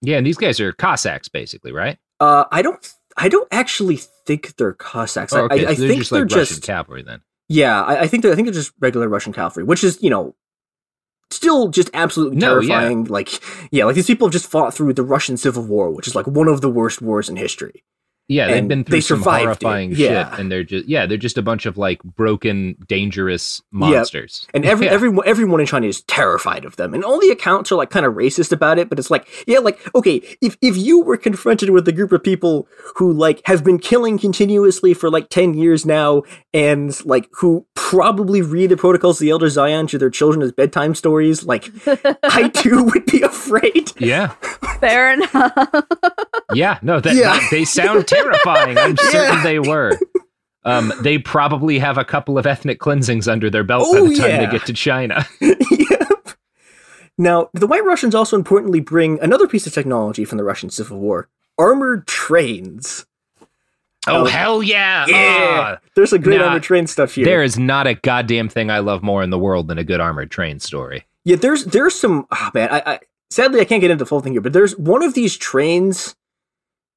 Yeah, and these guys are Cossacks, basically, right? Uh, I don't, I don't actually think they're Cossacks. Oh, okay, I, I so they're think just they're like just Russian cavalry then. Yeah, I, I think they're, I think they're just regular Russian cavalry, which is you know still just absolutely No, yeah. terrifying. Like yeah, like these people have just fought through the Russian Civil War, which is like one of the worst wars in history. Yeah, they've been through they some survived it. horrifying Yeah. shit, and they're just yeah, they're just a bunch of like broken, dangerous monsters. And every Yeah. everyone everyone in China is terrified of them. And all the accounts are like kind of racist about it, but it's like, yeah, like, okay, if if you were confronted with a group of people who like have been killing continuously for like 10 years now and like who probably read the protocols of the Elder Zion to their children as bedtime stories, like I too would be afraid. yeah, Fair enough. yeah, no, that, Yeah. that- they sound terrifying. I'm certain Yeah. they were. Um, they probably have a couple of ethnic cleansings under their belt by Oh, the time yeah. they get to China. Yep. Now, the White Russians also importantly bring another piece of technology from the Russian Civil War armored trains. Oh Oh, hell yeah! Yeah, Ah. there's a great Nah, armored train stuff here. There is not a goddamn thing I love more in the world than a good armored train story. Yeah, there's there's some oh man, I, I sadly I can't get into the full thing here, but there's one of these trains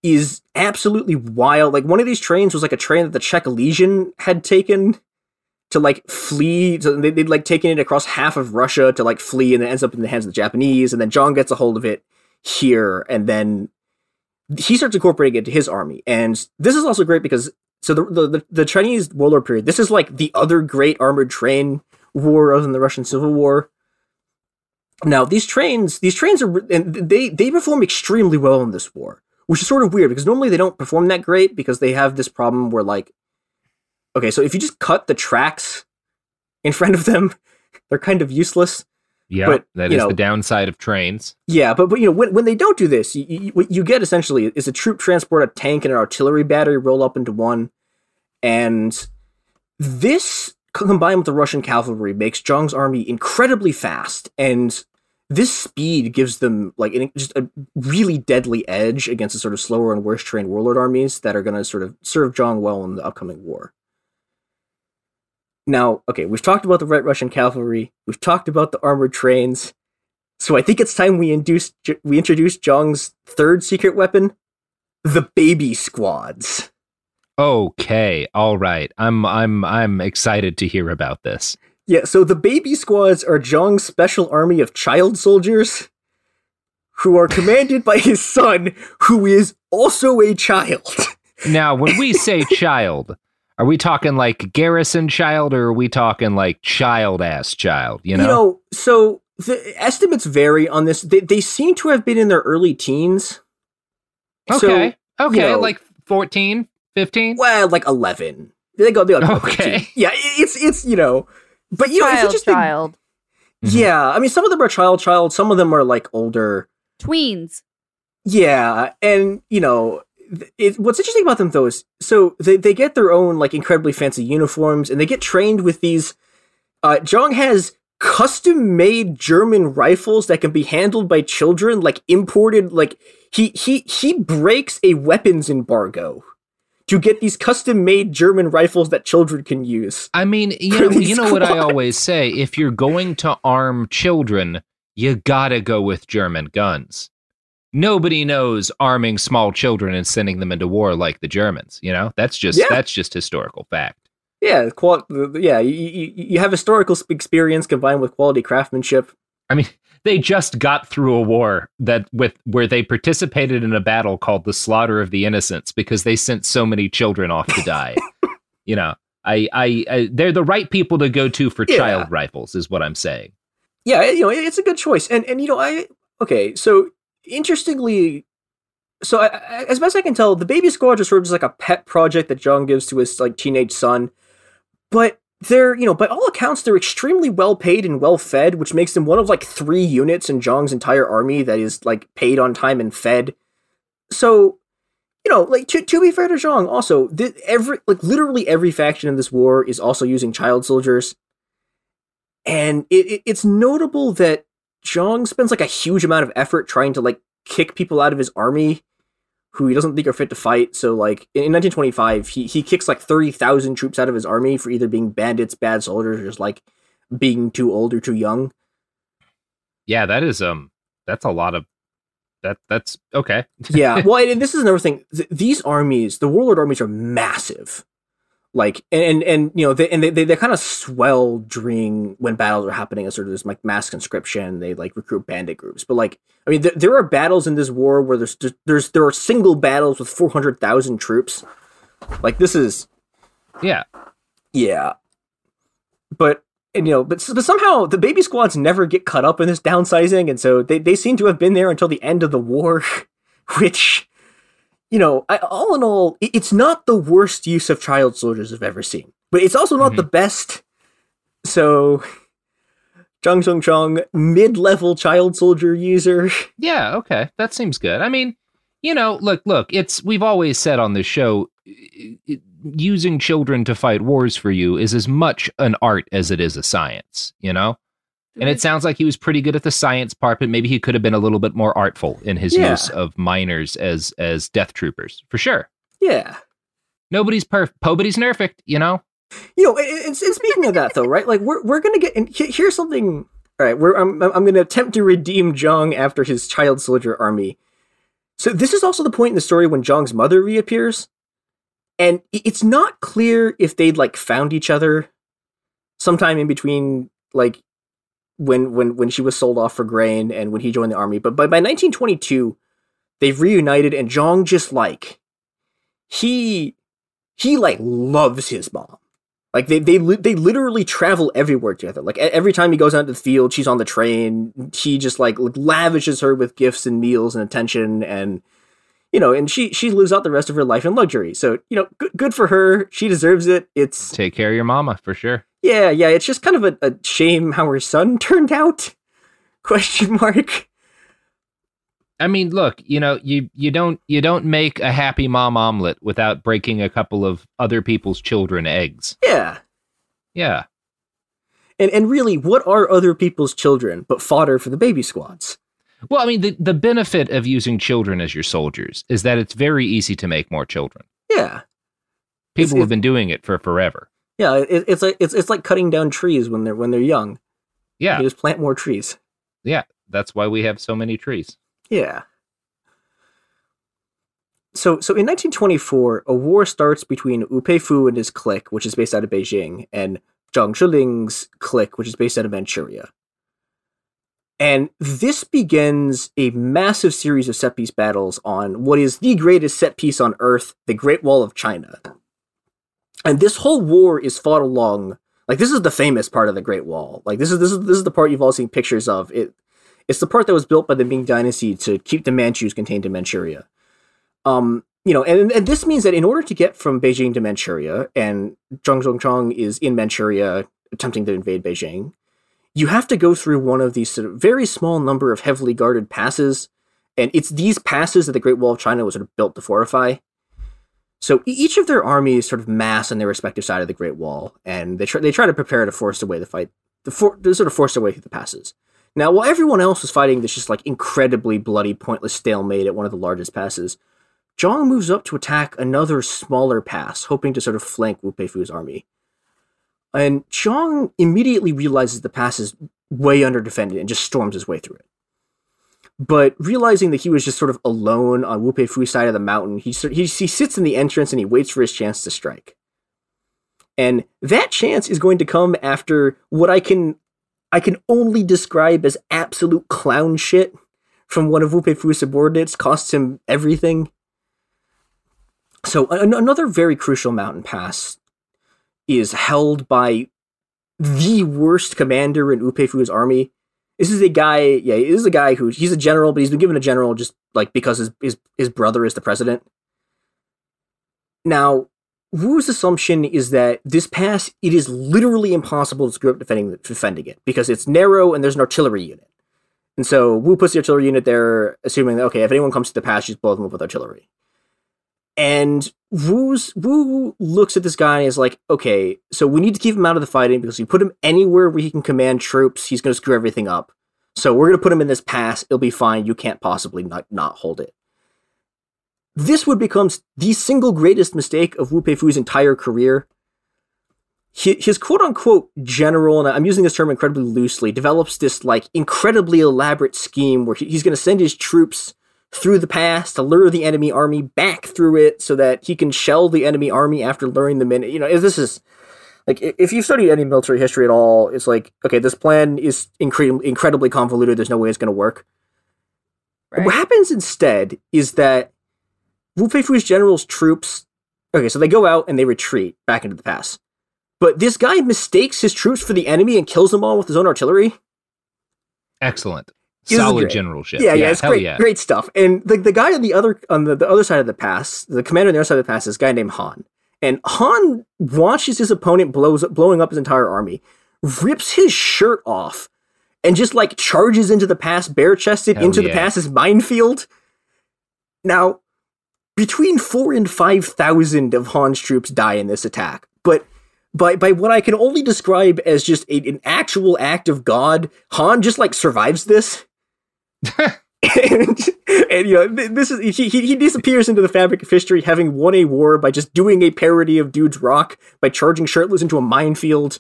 is absolutely wild. Like one of these trains was like a train that the Czech Legion had taken to like flee. So they, they'd like taken it across half of Russia to like flee, and it ends up in the hands of the Japanese. And then Zhang gets a hold of it here, and then he starts incorporating it into his army. And this is also great because so the the, the, Chinese warlord period. This is like the other great armored train war other than the Russian Civil War. Now these trains, these trains are and they they perform extremely well in this war, which is sort of weird because normally they don't perform that great because they have this problem where like, okay, so if you just cut the tracks in front of them, they're kind of useless. Yeah, But, that is know- the downside of trains. Yeah, but, but you know when, when they don't do this, you, you, what you get essentially is a troop transport, a tank, and an artillery battery roll up into one, and this combined with the Russian cavalry makes Zhang's army incredibly fast, and this speed gives them like an, just a really deadly edge against the sort of slower and worse trained warlord armies that are going to sort of serve Zhang well in the upcoming war. Now, okay, we've talked about the Red Russian cavalry, we've talked about the armored trains. So I think it's time we induce we introduce Zhang's third secret weapon, the baby squads. Okay, all right. I'm I'm I'm excited to hear about this. Yeah, so the baby squads are Zhang's special army of child soldiers who are commanded by his son, who is also a child. Now, when we say child, are we talking like garrison child or are we talking like child ass child? You know? so the estimates vary on this. They, they seem to have been in their early teens. So, okay. okay, you know, like 14, 15? well, like eleven. They go. They go Okay. 13. Yeah, it's it's you know, but you know, it's child, interesting. child. Mm-hmm. Yeah, I mean, some of them are child, child. Some of them are like older. Tweens. Yeah, and you know, th- it, what's interesting about them though is so they they get their own like incredibly fancy uniforms, and they get trained with these. Uh, Zhang has custom made German rifles that can be handled by children, like imported. Like he he he breaks a weapons embargo to get these custom made German rifles that children can use. I mean, you know, you know what I always say: if you're going to arm children, you gotta go with German guns. Nobody knows arming small children and sending them into war like the Germans. You know, that's just Yeah. that's just historical fact. Yeah, qual- yeah. You, you, you have historical experience combined with quality craftsmanship. I mean, they just got through a war that with where they participated in a battle called the Slaughter of the Innocents because they sent so many children off to die. you know, I, I, I, they're the right people to go to for Yeah. child rifles, is what I'm saying. Yeah, you know, it's a good choice. And and you know, I okay. So interestingly, so I, I, as best I can tell, the baby squad is sort of just like a pet project that Zhang gives to his like teenage son. But they're, you know, by all accounts, they're extremely well paid and well fed, which makes them one of like three units in Zhang's entire army that is like paid on time and fed. So, you know, like to, to be fair to Zhang, also th- every like literally every faction in this war is also using child soldiers, and it, it, it's notable that Zhang spends like a huge amount of effort trying to like kick people out of his army who he doesn't think are fit to fight. So like in, in 1925, he he kicks like 30,000 troops out of his army for either being bandits, bad soldiers, or just like being too old or too young. Yeah, that is um, that's a lot of that. That's okay. yeah. Well, and this is another thing. Th- these armies, the warlord armies, are massive. Like and and, and you know they and they, they, they kind of swell during when battles are happening as sort of this like mass conscription. They like recruit bandit groups, but like I mean th- there are battles in this war where there's there's there are single battles with four hundred thousand troops. Like this is yeah yeah, but and you know but, but somehow the baby squads never get cut up in this downsizing, and so they they seem to have been there until the end of the war, which you know, I, all in all, it- it's not the worst use of child soldiers I've ever seen, but it's also not the mm-hmm. best. So, Zhang Zongchang, mid-level child soldier user. Yeah, okay. That seems good. I mean, you know, look, look, it's we've always said on this show i- i- using children to fight wars for you is as much an art as it is a science, you know? And it mm-hmm. sounds like he was pretty good at the science part, but maybe he could have been a little bit more artful in his Yeah. use of minors as as death troopers, for sure. Yeah. Nobody's perfect. nobody's perfect, you know? You know, and, and, and speaking of that, though, right? Like, we're, we're gonna get, and here's something. All right, we're, I'm, I'm gonna attempt to redeem Zhang after his child soldier army. So this is also the point in the story when Zhang's mother reappears, and it's not clear if they'd like found each other sometime in between, like when when when she was sold off for grain and when he joined the army. But by by 1922, they've reunited, and Zhang just like he he like loves his mom. Like they they they literally travel everywhere together. Like every time he goes out to the field, she's on the train. He just like lavishes her with gifts and meals and attention, and you know, and she she lives out the rest of her life in luxury. So you know, good good for her. She deserves it. It's Take care of your mama, for sure. Yeah, yeah. It's just kind of a, a shame how her son turned out. Question mark. I mean, look, you know, you you don't you don't make a happy mom omelet without breaking a couple of other people's children eggs. Yeah. Yeah. And and really, what are other people's children but fodder for the baby squads? Well, I mean, the, the benefit of using children as your soldiers is that it's very easy to make more children. Yeah. People have been doing it for forever. Yeah, it, it's like it's it's like cutting down trees when they're when they're young. Yeah. You just plant more trees. Yeah. That's why we have so many trees. Yeah. So so in 1924, a war starts between Wu Peifu and his clique, which is based out of Beijing, and Zhang Zuolin's clique, which is based out of Manchuria. And this begins a massive series of set piece battles on what is the greatest set piece on Earth, the Great Wall of China. And this whole war is fought along like this is the famous part of the Great Wall. Like this is this is this is the part you've all seen pictures of. It it's the part that was built by the Ming Dynasty to keep the Manchus contained in Manchuria. Um, you know, and, and this means that in order to get from Beijing to Manchuria, and Zhang Zhongchong is in Manchuria attempting to invade Beijing, you have to go through one of these sort of very small number of heavily guarded passes, and it's these passes that the Great Wall of China was sort of built to fortify. So each of their armies sort of mass on their respective side of the Great Wall, and they try they try to prepare to force away the fight, the for, to sort of force their way through the passes. Now, while everyone else was fighting this just like incredibly bloody, pointless stalemate at one of the largest passes, Zhang moves up to attack another smaller pass, hoping to sort of flank Wu Peifu's army. And Zhang immediately realizes the pass is way under defended and just storms his way through it. But realizing that he was just sort of alone on Wu Fu's side of the mountain, he, he, he sits in the entrance and he waits for his chance to strike. And that chance is going to come after what I can I can only describe as absolute clown shit from one of Wu Fu's subordinates costs him everything. So another very crucial mountain pass is held by the worst commander in Wu army. This is a guy, yeah, this is a guy who he's a general, but he's been given a general just like because his his, his brother is the president. Now, Wu's assumption is that this pass, it is literally impossible to screw up defending defending it because it's narrow and there's an artillery unit. And so Wu puts the artillery unit there, assuming that okay, if anyone comes to the pass, just blow them up with artillery. And Wu's Wu looks at this guy and is like, okay, so we need to keep him out of the fighting because if you put him anywhere where he can command troops, he's going to screw everything up. So we're going to put him in this pass. It'll be fine. You can't possibly not, not hold it. This would become the single greatest mistake of Wu Peifu's entire career. His quote unquote general, and I'm using this term incredibly loosely, develops this like incredibly elaborate scheme where he's going to send his troops through the pass to lure the enemy army back through it so that he can shell the enemy army after luring them in. You know, if this is like if you've studied any military history at all, it's like okay, this plan is incre- incredibly convoluted. There's no way it's going to work. Right. What happens instead is that Wu Peifu's general's troops, okay, so they go out and they retreat back into the pass. But this guy mistakes his troops for the enemy and kills them all with his own artillery. Excellent. Solid generalship. Yeah, yeah, yeah it's great, yeah. great stuff. And the, the guy on the other on the, the other side of the pass, the commander on the other side of the pass is a guy named Han. And Han watches his opponent blows blowing up his entire army, rips his shirt off, and just like charges into the pass bare chested into yeah. the pass's minefield. Now, between four and five thousand of Han's troops die in this attack, but by by what I can only describe as just a, an actual act of God, Han just like survives this. And, and, you know this is he, he disappears into the fabric of history having won a war by just doing a parody of dude's rock by charging shirtless into a minefield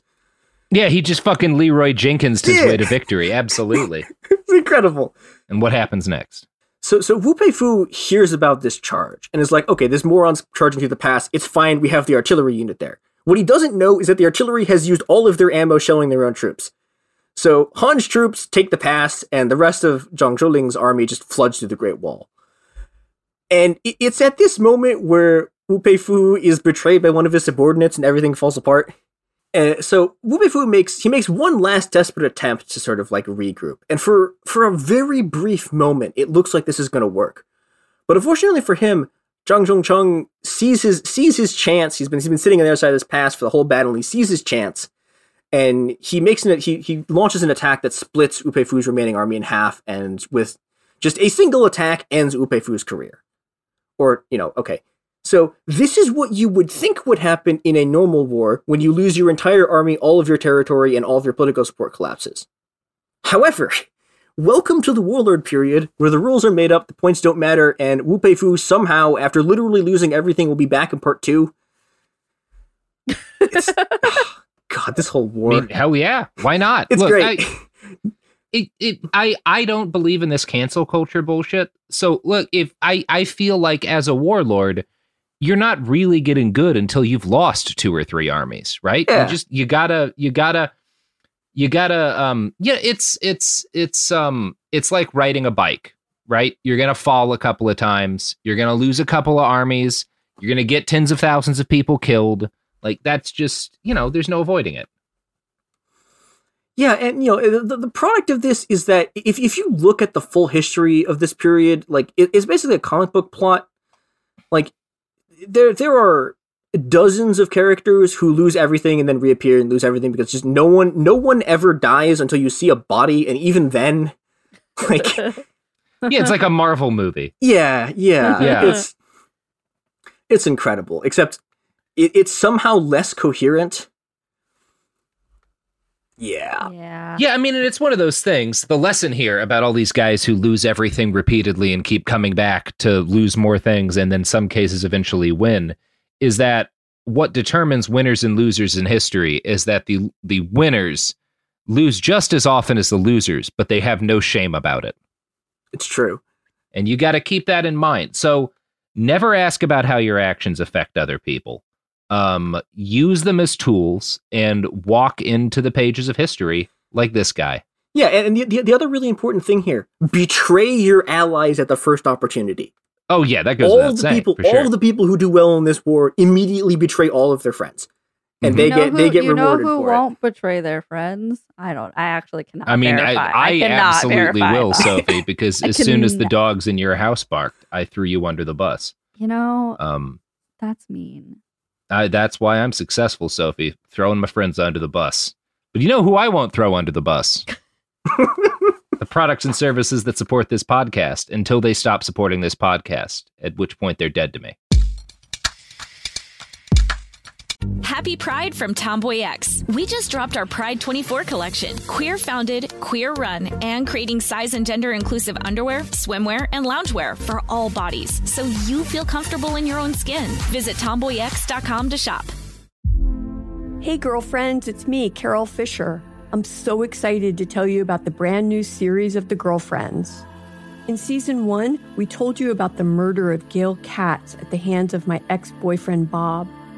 yeah he just fucking Leeroy Jenkins his yeah. way to victory absolutely it's incredible and what happens next so, so Wu Peifu hears about this charge and is like, okay, this moron's charging through the pass. It's fine. We have the artillery unit there. What he doesn't know is that the artillery has used all of their ammo shelling their own troops. So Han's troops take the pass, and the rest of Zhang Zuolin's army just floods through the Great Wall. And it's at this moment where Wu Peifu is betrayed by one of his subordinates, and everything falls apart. And so Wu Peifu makes he makes one last desperate attempt to sort of like regroup, and for for a very brief moment, it looks like this is going to work. But unfortunately for him, Zhang Zongchang sees his sees his chance. He's been he's been sitting on the other side of this pass for the whole battle. And he sees his chance, and he makes an he he launches an attack that splits Wu Peifu's remaining army in half, and with just a single attack ends Wu Peifu's career. Or you know, okay, so this is what you would think would happen in a normal war when you lose your entire army, all of your territory, and all of your political support collapses. However, welcome to the warlord period, where the rules are made up, the points don't matter, and Wu Peifu somehow, after literally losing everything, will be back in part two. Ah, God, this whole war. I mean, hell yeah. Why not? It's Look, great. I, it, it I I don't believe in this cancel culture bullshit. So look, if I I feel like as a warlord, you're not really getting good until you've lost two or three armies, right? Yeah. You just you gotta you gotta you gotta um yeah it's it's it's um it's like riding a bike right you're gonna fall a couple of times you're gonna lose a couple of armies you're gonna get tens of thousands of people killed like that's just you know there's no avoiding it. Yeah and you know the, the product of this is that if, if you look at the full history of this period like it, it's basically a comic book plot. Like there there are dozens of characters who lose everything and then reappear and lose everything because just no one no one ever dies until you see a body and even then like yeah it's like a marvel movie. Yeah yeah yeah. it's it's incredible except it, it's somehow less coherent yeah. Yeah. Yeah, I mean, and it's one of those things. The lesson here about all these guys who lose everything repeatedly and keep coming back to lose more things and then some cases eventually win is that what determines winners and losers in history is that the the winners lose just as often as the losers, but they have no shame about it. It's true. And you got to keep that in mind. So never ask about how your actions affect other people. Um, use them as tools and walk into the pages of history like this guy. Yeah, and the, the, the other really important thing here betray your allies at the first opportunity. Oh, yeah, that goes all the saying, people, sure. all the people who do well in this war immediately betray all of their friends, and Mhm. they you know get who, they get you know who for won't betray their friends? I don't. I actually cannot. I mean, verify. I, I, cannot absolutely will, that. Sophie, because I as soon as the dogs in your house barked, I threw you under the bus. You know, Um, that's mean. I, that's why I'm successful, Sophie, throwing my friends under the bus. But you know who I won't throw under the bus? the products and services that support this podcast until they stop supporting this podcast, at which point they're dead to me. Happy Pride from TomboyX. We just dropped our Pride 24 collection. Queer founded, queer run, and creating size and gender inclusive underwear, swimwear, and loungewear for all bodies so you feel comfortable in your own skin. Visit tomboyx.com to shop. Hey, girlfriends, it's me, Carole Fisher. I'm so excited to tell you about the brand new series of The Girlfriends. In season one, we told you about the murder of Gail Katz at the hands of my ex boyfriend Bob.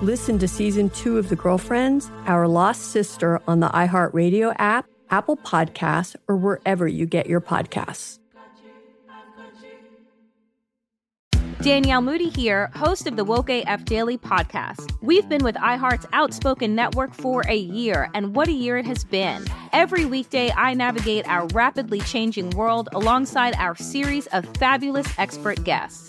Listen to season two of The Girlfriends, Our Lost Sister on the iHeartRadio app, Apple Podcasts, or wherever you get your podcasts. Danielle Moody here, host of the Woke AF Daily podcast. We've been with iHeart's Outspoken Network for a year, and what a year it has been. Every weekday, I navigate our rapidly changing world alongside our series of fabulous expert guests.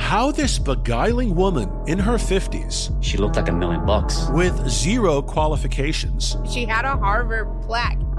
How this beguiling woman in her 50s, She looked like a million bucks. with zero qualifications, She had a Harvard plaque.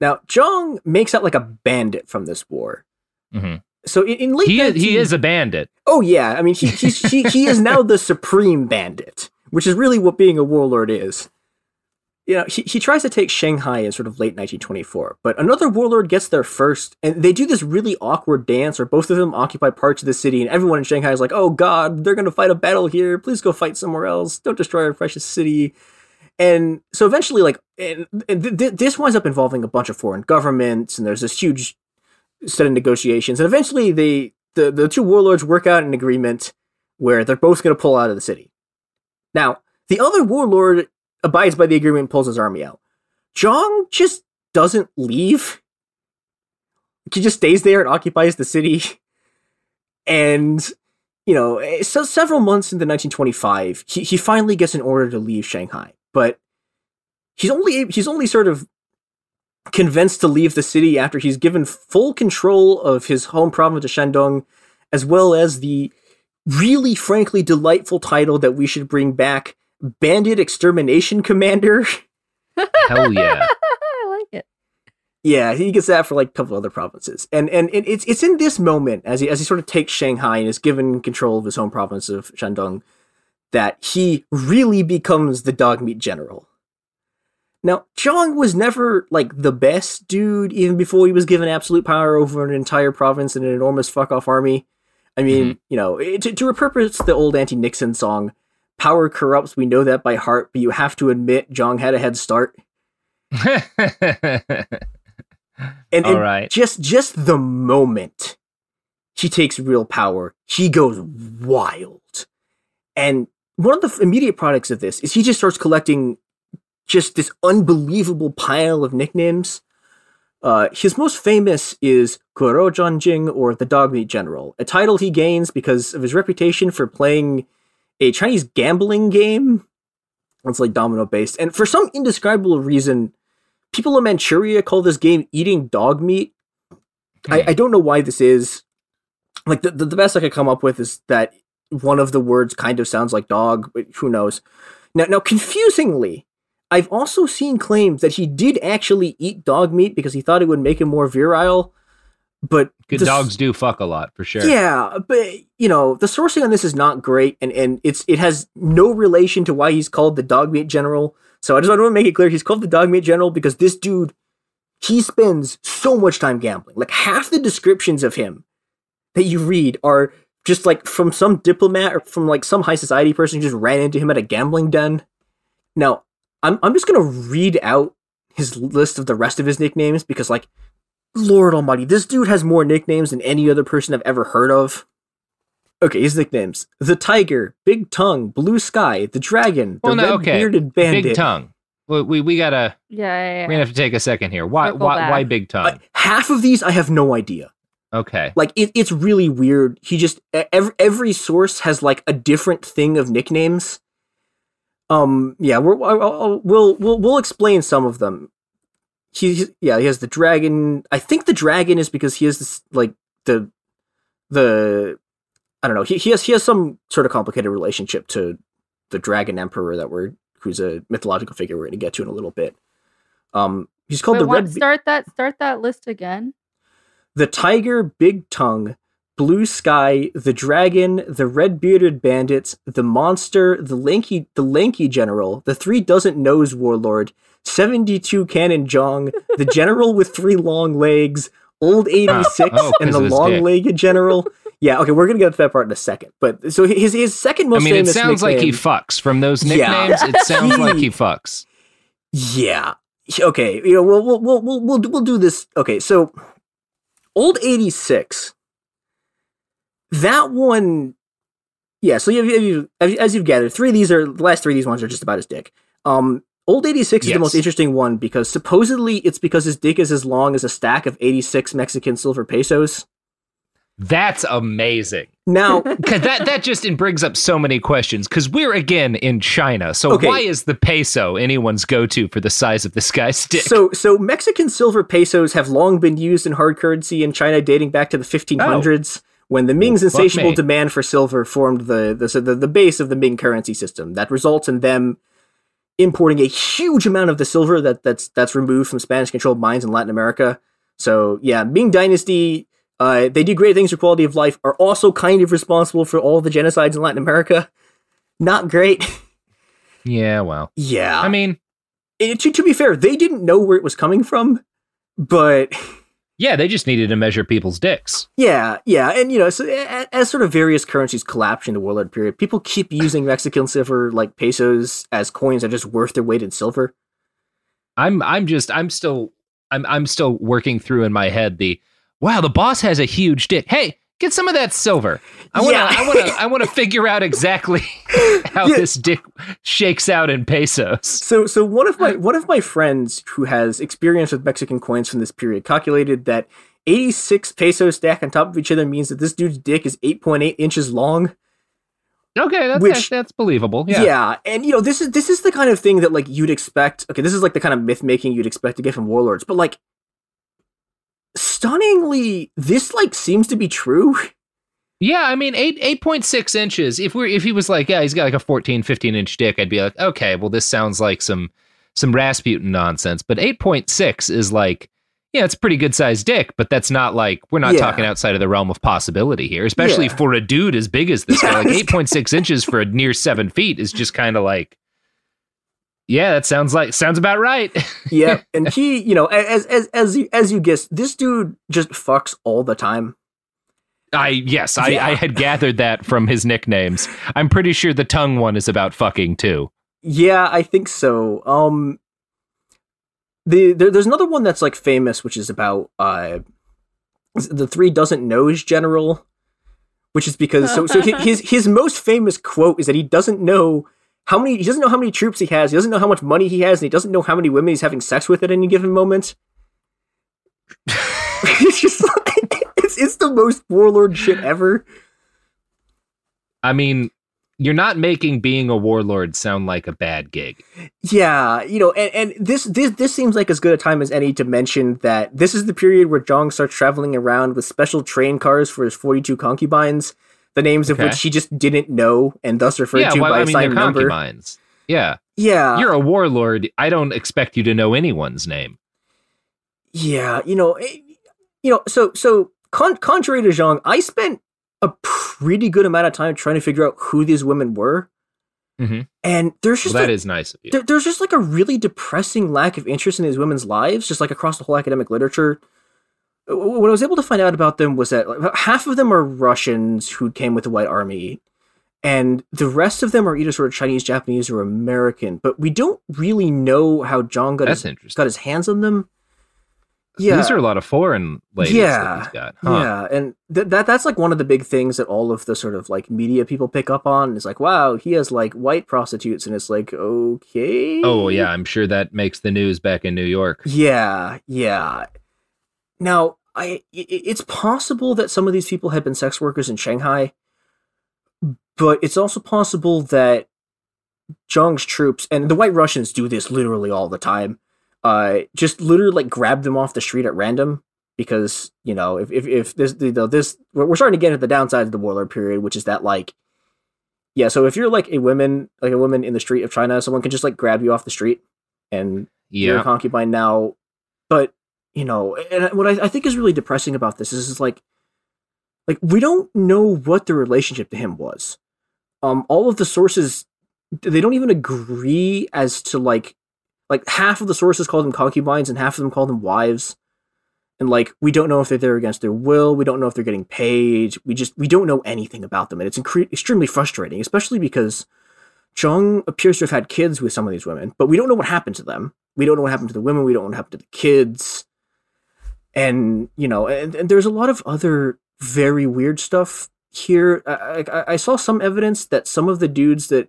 Now, Zhang makes out like a bandit from this war. Mm-hmm. So in, in late He is, 19 he is a bandit. Oh yeah, I mean, she's, she he is now the supreme bandit, which is really what being a warlord is. you know, he, he tries to take Shanghai in sort of late 1924, but another warlord gets there first, and they do this really awkward dance where both of them occupy parts of the city, and everyone in Shanghai is like, oh god, they're going to fight a battle here. Please go fight somewhere else. Don't destroy our precious city. And so eventually, like, and, and th- th- this winds up involving a bunch of foreign governments, and there's this huge set of negotiations, and eventually they the, the two warlords work out an agreement where they're both going to pull out of the city. Now, the other warlord abides by the agreement and pulls his army out. Zhang just doesn't leave. He just stays there and occupies the city. And, you know, eh, so several months into 1925, he, he finally gets an order to leave Shanghai. But he's only he's only sort of convinced to leave the city after he's given full control of his home province of Shandong, as well as the really frankly delightful title that we should bring back Bandit Extermination Commander. Hell yeah. I like it. Yeah, he gets that for like a couple other provinces, and and it's it's in this moment as he as he sort of takes Shanghai and is given control of his home province of Shandong, that he really becomes the dog meat general. Now, Zhang was never like the best dude, even before he was given absolute power over an entire province and an enormous fuck off army. I mean, mm-hmm. you know, to, to repurpose the old anti Nixon song, power corrupts, we know that by heart, but you have to admit Zhang had a head start. and, All right. just just the moment he takes real power, he goes wild. And one of the immediate products of this is he just starts collecting just this unbelievable pile of nicknames. Uh, his most famous is Guoro Zhanjing or the Dog Meat General, a title he gains because of his reputation for playing a Chinese gambling game. It's like domino based. And for some indescribable reason, people in Manchuria call this game eating dog meat. Mm. I, I, don't know why this is. Like the, the, the best I could come up with is that one of the words kind of sounds like dog, but who knows. Now now confusingly, I've also seen claims that he did actually eat dog meat because he thought it would make him more virile. But good dogs do fuck a lot for sure. Yeah, but you know the sourcing on this is not great, and and it's it has no relation to why he's called the dog meat general. So I just want to make it clear he's called the dog meat general because this dude he spends so much time gambling. Like half the descriptions of him that you read are just like from some diplomat or from like some high society person who just ran into him at a gambling den. Now, I'm I'm just gonna read out his list of the rest of his nicknames because like Lord Almighty, this dude has more nicknames than any other person I've ever heard of. Okay, his nicknames: the Tiger, Big Tongue, Blue Sky, the Dragon, the well, no, Red okay. Bearded Bandit. Big Tongue. We, we, we gotta. Yeah, yeah, yeah, We're gonna have to take a second here. Why why why Big Tongue? Uh, half of these I have no idea. Okay. Like it, it's really weird. He just every every source has like a different thing of nicknames. Um. Yeah. We're, we'll we'll we'll explain some of them he yeah he has the dragon i think the dragon is because he has this like the the i don't know he, he has he has some sort of complicated relationship to the dragon emperor that we're who's a mythological figure we're going to get to in a little bit um he's called Wait, the red start that start that list again the tiger big tongue blue sky the dragon the red bearded bandits the monster the lanky the lanky general the three doesn't knows warlord 72 Cannon Zhang, the general with three long legs, old 86, oh, and the long legged general. Yeah, okay, we're gonna get to that part in a second. But so his his second most famous. I mean, it sounds nickname, like he fucks from those nicknames. Yeah. it sounds like he fucks. Yeah. Okay. You know, we'll we'll we'll we'll, we'll do this. Okay, so old 86. That one. Yeah. So you, you, as you've gathered, three of these are the last three of these ones are just about his dick. Um, Old 86 yes. is the most interesting one because supposedly it's because his dick is as long as a stack of 86 Mexican silver pesos. That's amazing. Now, because that that just brings up so many questions. Because we're again in China, so okay. why is the peso anyone's go-to for the size of this guy's dick? So, so Mexican silver pesos have long been used in hard currency in China, dating back to the 1500s. Oh. When the Ming's insatiable demand for silver formed the, the the the base of the Ming currency system, that results in them importing a huge amount of the silver that that's that's removed from Spanish controlled mines in Latin America. So yeah, Ming Dynasty, uh, they do great things for quality of life, are also kind of responsible for all the genocides in Latin America. Not great. Yeah, well. Yeah. I mean, and to, to be fair, they didn't know where it was coming from, but Yeah, they just needed to measure people's dicks. yeah, yeah, and you know, so as, as sort of various currencies collapse in the warlord period, people keep using Mexican silver like pesos as coins that are just worth their weight in silver. I'm I'm just I'm still I'm I'm still working through in my head the wow, the boss has a huge dick. Hey, get some of that silver. I want to Yeah. I want to I want to figure out exactly how Yeah. this dick shakes out in pesos. So, so one of my one of my friends who has experience with Mexican coins from this period calculated that 86 pesos stacked on top of each other means that this dude's dick is 8.8 inches long. Okay, that's Which- that's, that's believable. Yeah. Yeah. and you know this is this is the kind of thing that like you'd expect. Okay, this is like the kind of myth making you'd expect to get from warlords, but like stunningly, this like seems to be true. Yeah, I mean, eight eight point six inches. If we're if he was like, yeah, he's got like a 14, 15 inch dick, I'd be like, okay, well, this sounds like some some Rasputin nonsense. But eight point six is like, yeah, it's a pretty good sized dick, but that's not like we're not Yeah. talking outside of the realm of possibility here, especially Yeah. for a dude as big as this Yeah, guy. Like eight point six inches for a near seven feet is just kind of like, yeah, that sounds like sounds about right. yeah, and he, you know, as as as you, as you guess, this dude just fucks all the time. I yes, I, Yeah. I had gathered that from his nicknames. I'm pretty sure the tongue one is about fucking too. Yeah, I think so. Um, the there, there's another one that's like famous, which is about uh, the three doesn't knows general, which is because so so his his most famous quote is that he doesn't know how many he doesn't know how many troops he has, he doesn't know how much money he has, and he doesn't know how many women he's having sex with at any given moment. it's just like it's it's the most warlord shit ever. I mean, you're not making being a warlord sound like a bad gig. Yeah, you know, and, and this this this seems like as good a time as any to mention that this is the period where Zhang starts traveling around with special train cars for his 42 concubines, the names of which he just didn't know and thus referred yeah, to well, by I mean, number. concubines. Yeah. Yeah. You're a warlord. I don't expect you to know anyone's name. Yeah, you know, eh, you know, so so con- contrary to Zhang, I spent a pretty good amount of time trying to figure out who these women were, Mhm. and there's Well, just that a- is nice of you. there, there's just like a really depressing lack of interest in these women's lives, just like across the whole academic literature. What I was able to find out about them was that like, half of them are Russians who came with the White Army, and the rest of them are either sort of Chinese, Japanese, or American. But we don't really know how Zhang got That's his, got his hands on them. Yeah, These are a lot of foreign ladies yeah, that he's got. Huh. yeah, and th- that that's like one of the big things that all of the sort of like media people pick up on is like, wow, he has like white prostitutes, and it's like, okay, Oh, yeah. I'm sure that makes the news back in New York. yeah, yeah. Now, I it's possible that some of these people had been sex workers in Shanghai, but it's also possible that Zhang's troops and the White Russians do this literally all the time. Uh, just literally like grab them off the street at random because you know if if, if this you know, this we're we're starting to get into the downside of the warlord period, which is that like yeah, so if you're like a woman like a woman in the street of China, someone can just like grab you off the street and you're a concubine now. But you know, and what I, I think is really depressing about this is, is like like we don't know what the relationship to him was. Um, all of the sources they don't even agree as to like like half of the sources call them concubines and half of them call them wives. And like we don't know if they're there against their will. We don't know if they're getting paid. We just we don't know anything about them. And it's incre- extremely frustrating especially because Zhang appears to have had kids with some of these women but we don't know what happened to them. We don't know what happened to the women. We don't know what happened to the kids and you know and, and there's a lot of other very weird stuff here I, I, I saw some evidence that some of the dudes that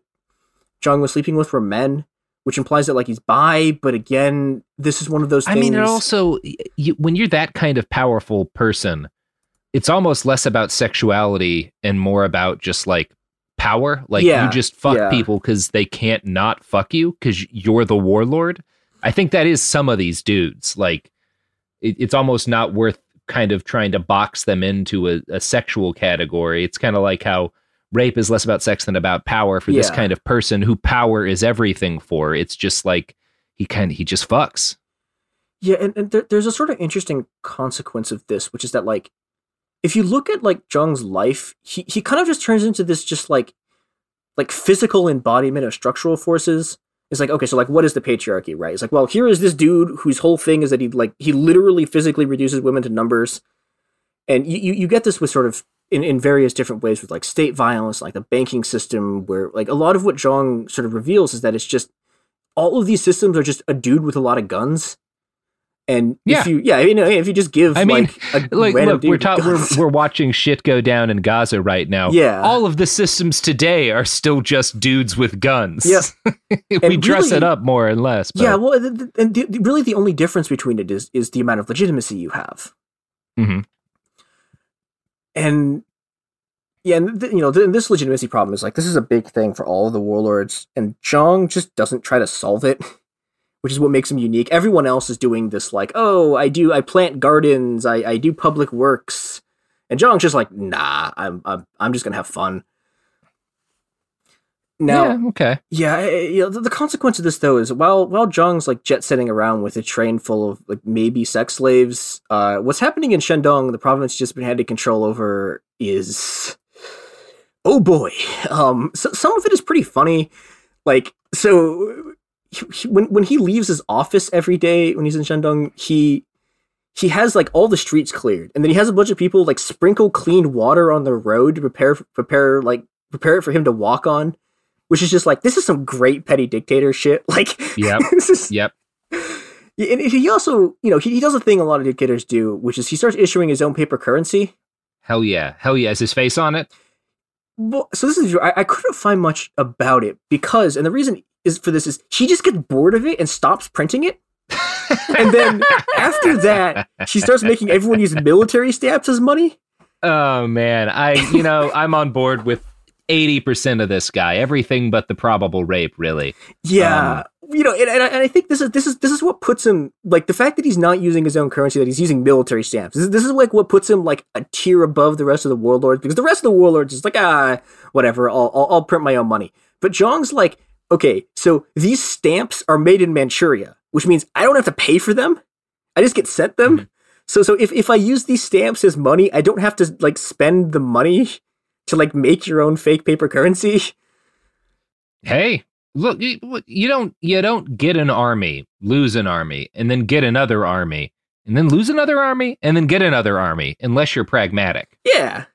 Zhang was sleeping with were men which implies that like he's bi but again this is one of those I mean, it also, you, when you're that kind of powerful person, it's almost less about sexuality and more about just like power. Like Yeah, you just fuck yeah. people because they can't not fuck you because you're the warlord. I think that is some of these dudes. Like it, it's almost not worth kind of trying to box them into a, a sexual category. It's kind of like how rape is less about sex than about power for this kind of person who power is everything for. It's just like he kind of he just fucks. Yeah, and, and there, there's a sort of interesting consequence of this, which is that like, if you look at like Zhang's life, he he kind of just turns into this just like, like physical embodiment of structural forces, It's like, okay, so like what is the patriarchy, right? It's like, well, here is this dude whose whole thing is that he like he literally physically reduces women to numbers. And you, you, get this with sort of in, in various different ways with like state violence, like the banking system, where like a lot of what Zhang sort of reveals is that it's just all of these systems are just a dude with a lot of guns. And Yeah. if you yeah, you know, if you just give I mean, like a like look, we're, ta- we're we're watching shit go down in Gaza right now. Yeah. all of the systems today are still just dudes with guns. Yeah. we And dress it up more and less. But, Yeah, well, the, the, and the, really the only difference between it is is the amount of legitimacy you have, Mhm. and yeah, and th- you know, th- this legitimacy problem is like this is a big thing for all of the warlords, and Zhang just doesn't try to solve it, which is what makes him unique. Everyone else is doing this, like, oh, I do, I plant gardens, I, I do public works, and Zhang's just like, nah, I'm, I'm, I'm just gonna have fun. Now, yeah, okay. yeah, I- I- you know, the, the consequence of this though is while while Zhang's like jet setting around with a train full of like maybe sex slaves, uh, what's happening in Shandong, the province just been handed control over, is oh boy. Um, so, some of it is pretty funny. Like so, he, he- when when he leaves his office every day when he's in Shandong, he he has like all the streets cleared, and then he has a bunch of people like sprinkle clean water on the road to prepare prepare like prepare it for him to walk on, which is just like this is some great petty dictator shit. Like, Yep. this is Yep. and he also you know he, he does a thing a lot of dictators do, which is he starts issuing his own paper currency. Hell yeah. Hell yeah. Is his face on it? Well, so this is I, I couldn't find much about it because, and the reason is for this is she just gets bored of it and stops printing it. and then after that, she starts making everyone use military stamps as money. Oh man, I you know I'm on board with eighty percent of this guy. Everything but the probable rape, really. Yeah, Um, you know, and, and, I, and I think this is this is this is what puts him like the fact that he's not using his own currency, that he's using military stamps. This is, this is like what puts him like a tier above the rest of the warlords because the rest of the warlords is like ah whatever, I'll I'll, I'll print my own money. But Zhang's like okay, so these stamps are made in Manchuria, which means I don't have to pay for them. I just get sent them. Mm-hmm. So so if if I use these stamps as money, I don't have to like spend the money to like make your own fake paper currency. Hey, look, you, you don't you don't get an army, lose an army, and then get another army, and then lose another army, and then get another army, unless you're pragmatic. Yeah.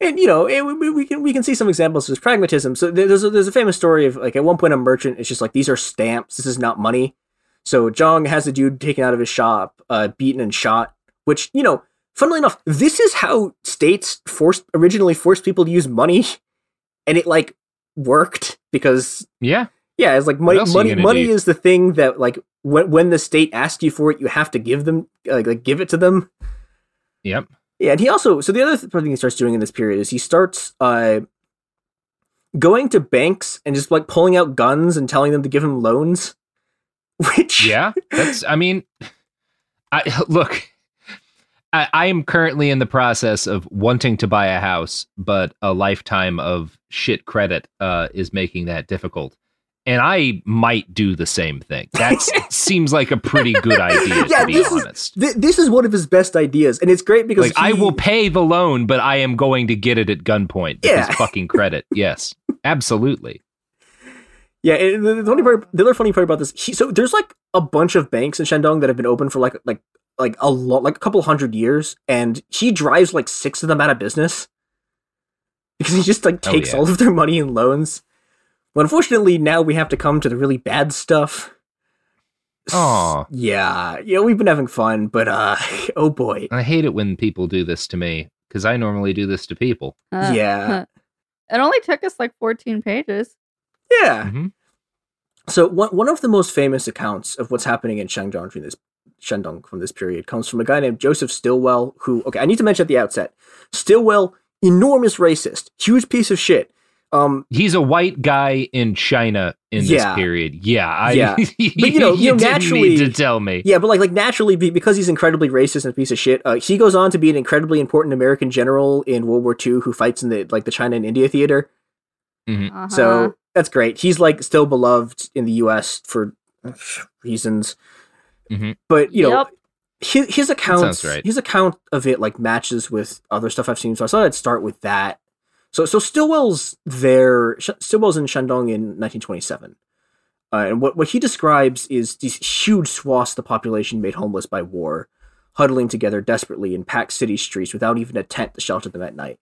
And you know, it, we, we can we can see some examples of this pragmatism. So there's a, there's a famous story of like at one point a merchant is just like these are stamps. This is not money. So Zhang has a dude taken out of his shop, uh, beaten and shot. Which you know, funnily enough, this is how states forced originally forced people to use money, and it like worked because Yeah. yeah, it's like money. else are you Money, money do? is the thing that like when when the state asks you for it, you have to give them like, like give it to them. Yep. Yeah, and he also so the other thing he starts doing in this period is he starts uh going to banks and just like pulling out guns and telling them to give him loans. Which Yeah. That's. I mean, I look. I, I am currently in the process of wanting to buy a house, but a lifetime of shit credit uh, is making that difficult. And I might do the same thing. That seems like a pretty good idea, yeah, to be this honest. is th- this is one of his best ideas, and it's great because like I will pay the loan, but I am going to get it at gunpoint Yeah. fucking credit. Yes, absolutely. Yeah, and the, the funny part, the other funny part about this, he, so there's like a bunch of banks in Shandong that have been open for like like like a lot, like a couple hundred years, and he drives like six of them out of business because he just like Oh, takes yeah. all of their money and loans. But unfortunately, now we have to come to the really bad stuff. Aw. Yeah, you know we've been having fun, but uh, oh boy, I hate it when people do this to me because I normally do this to people. Uh, Yeah. It only took us like 14 pages. Yeah. Mm-hmm. So one one of the most famous accounts of what's happening in Shandong from this Shandong from this period comes from a guy named Joseph Stilwell, who okay, I need to mention at the outset, Stilwell, enormous racist, huge piece of shit. Um, He's a white guy in China in this period. Yeah, I, yeah, but you know, you, know, didn't naturally need to tell me. Yeah, but like like naturally because he's incredibly racist and a piece of shit. Uh, he goes on to be an incredibly important American general in World War II who fights in the like the China and India theater. Mhm. Uh-huh. So that's great. He's like still beloved in the U.S. for reasons, Mhm. but you know. Yep. His, his account, right. his account of it like matches with other stuff I've seen, so I thought I'd start with that. So, so Stilwell's there. Stilwell's in Shandong in 1927, Uh, and what, what he describes is these huge swaths of the population made homeless by war, huddling together desperately in packed city streets without even a tent to shelter them at night.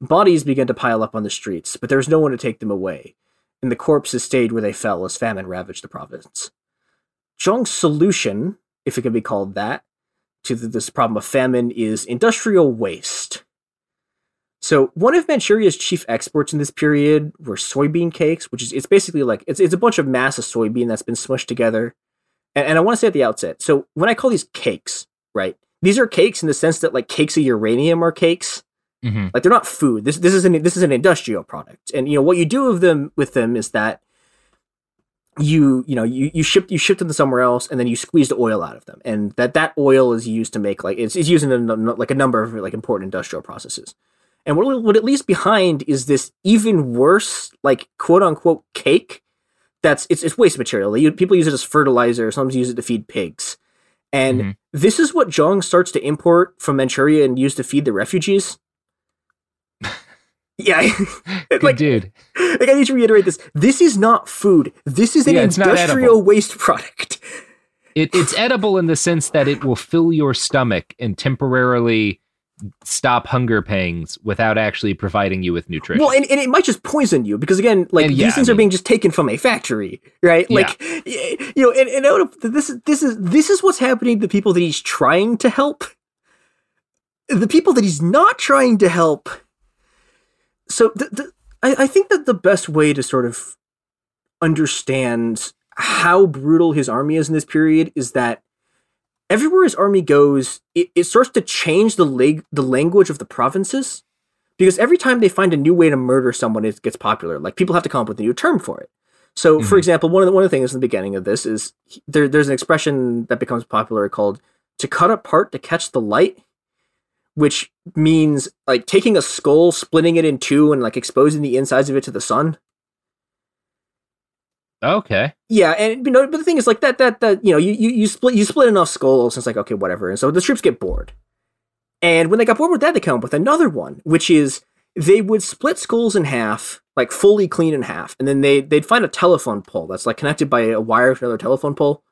Bodies began to pile up on the streets, but there was no one to take them away, and the corpses stayed where they fell as famine ravaged the province. Zhang's solution, if it can be called that, to this problem of famine is industrial waste. So one of Manchuria's chief exports in this period were soybean cakes, which is it's basically like it's it's a bunch of mass of soybean that's been smushed together. And, and I want to say at the outset, so when I call these cakes, right? These are cakes in the sense that like cakes of uranium are cakes. Mm-hmm. Like they're not food. This this is an this is an industrial product. And you know what you do with them with them is that you you know you you ship you ship them to somewhere else and then you squeeze the oil out of them and that that oil is used to make like it's, it's used in a, like a number of like important industrial processes and what, what it leaves behind is this even worse like quote unquote cake that's it's, it's waste material people use it as fertilizer some use it to feed pigs and Mm-hmm. this is what Zhang starts to import from Manchuria and use to feed the refugees yeah Good dude. like I need to reiterate this. This is not food. This is an Yeah, industrial waste product. It, it's edible in the sense that it will fill your stomach and temporarily stop hunger pangs without actually providing you with nutrition. Well, and, and it might just poison you because again, like And these things I are being just taken from a factory, right? Like y- you know, and, and out of this is this is this is what's happening to the people that he's trying to help. The people that he's not trying to help. So the, the, I, I think that the best way to sort of understand how brutal his army is in this period is that everywhere his army goes, it, it starts to change the leg the language of the provinces. Because every time they find a new way to murder someone, it gets popular. Like people have to come up with a new term for it. So, for mm-hmm. example, one of the one of the things in the beginning of this is there, there's an expression that becomes popular called "to cut apart to catch the light," which means like taking a skull, splitting it in two, and like exposing the insides of it to the sun. Okay. Yeah, and you know, but the thing is, like that, that, that, you know, you, you, you split, you split enough skulls, and it's like, okay, whatever. And so the troops get bored. And when they got bored with that, they come up with another one, which is they would split skulls in half, like fully clean in half, and then they they'd find a telephone pole that's like connected by a wire to another telephone pole,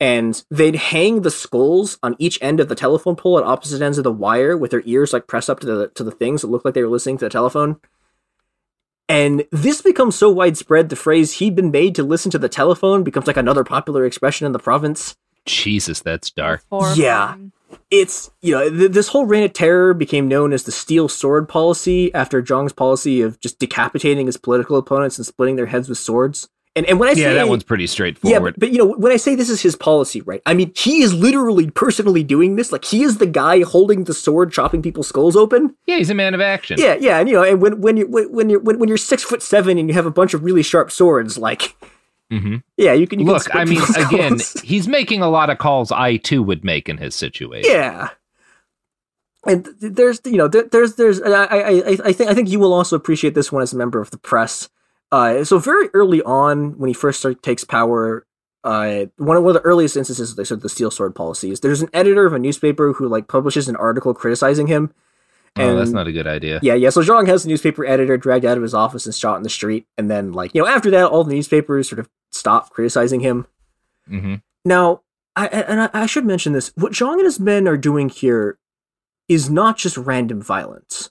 and they'd hang the skulls on each end of the telephone pole at opposite ends of the wire with their ears like pressed up to the to the things that looked like they were listening to the telephone. And this becomes so widespread, the phrase "he'd been made to listen to the telephone" becomes like another popular expression in the province. Jesus, that's dark. Yeah. It's, you know, th- this whole reign of terror became known as the steel sword policy after Zhang's policy of just decapitating his political opponents and splitting their heads with swords. And, and when I say yeah, that one's pretty yeah, straightforward. but, but you know, when I say this is his policy, right? I mean, he is literally personally doing this. Like he is the guy holding the sword, chopping people's skulls open. yeah, he's a man of action. Yeah, yeah, and you know, and when when you when, you're when, when you're six foot seven and you have a bunch of really sharp swords, like hmm yeah, you can you Look, split I mean, again, he's making a lot of calls I too would make in his situation. Yeah. And th- there's you know there, there's there's I I I I think I think you will also appreciate this one as a member of the press. Uh, so very early on when he first start, takes power, uh, one of one of the earliest instances of the, the steel sword policies. There's an editor of a newspaper who like publishes an article criticizing him. Oh, that's not a good idea. Yeah, yeah. So Zhang has the newspaper editor dragged out of his office and shot in the street, and then like you know after that, all the newspapers sort of stop criticizing him. hmm Now, I, I- and I, I should mention this: what Zhang and his men are doing here is not just random violence.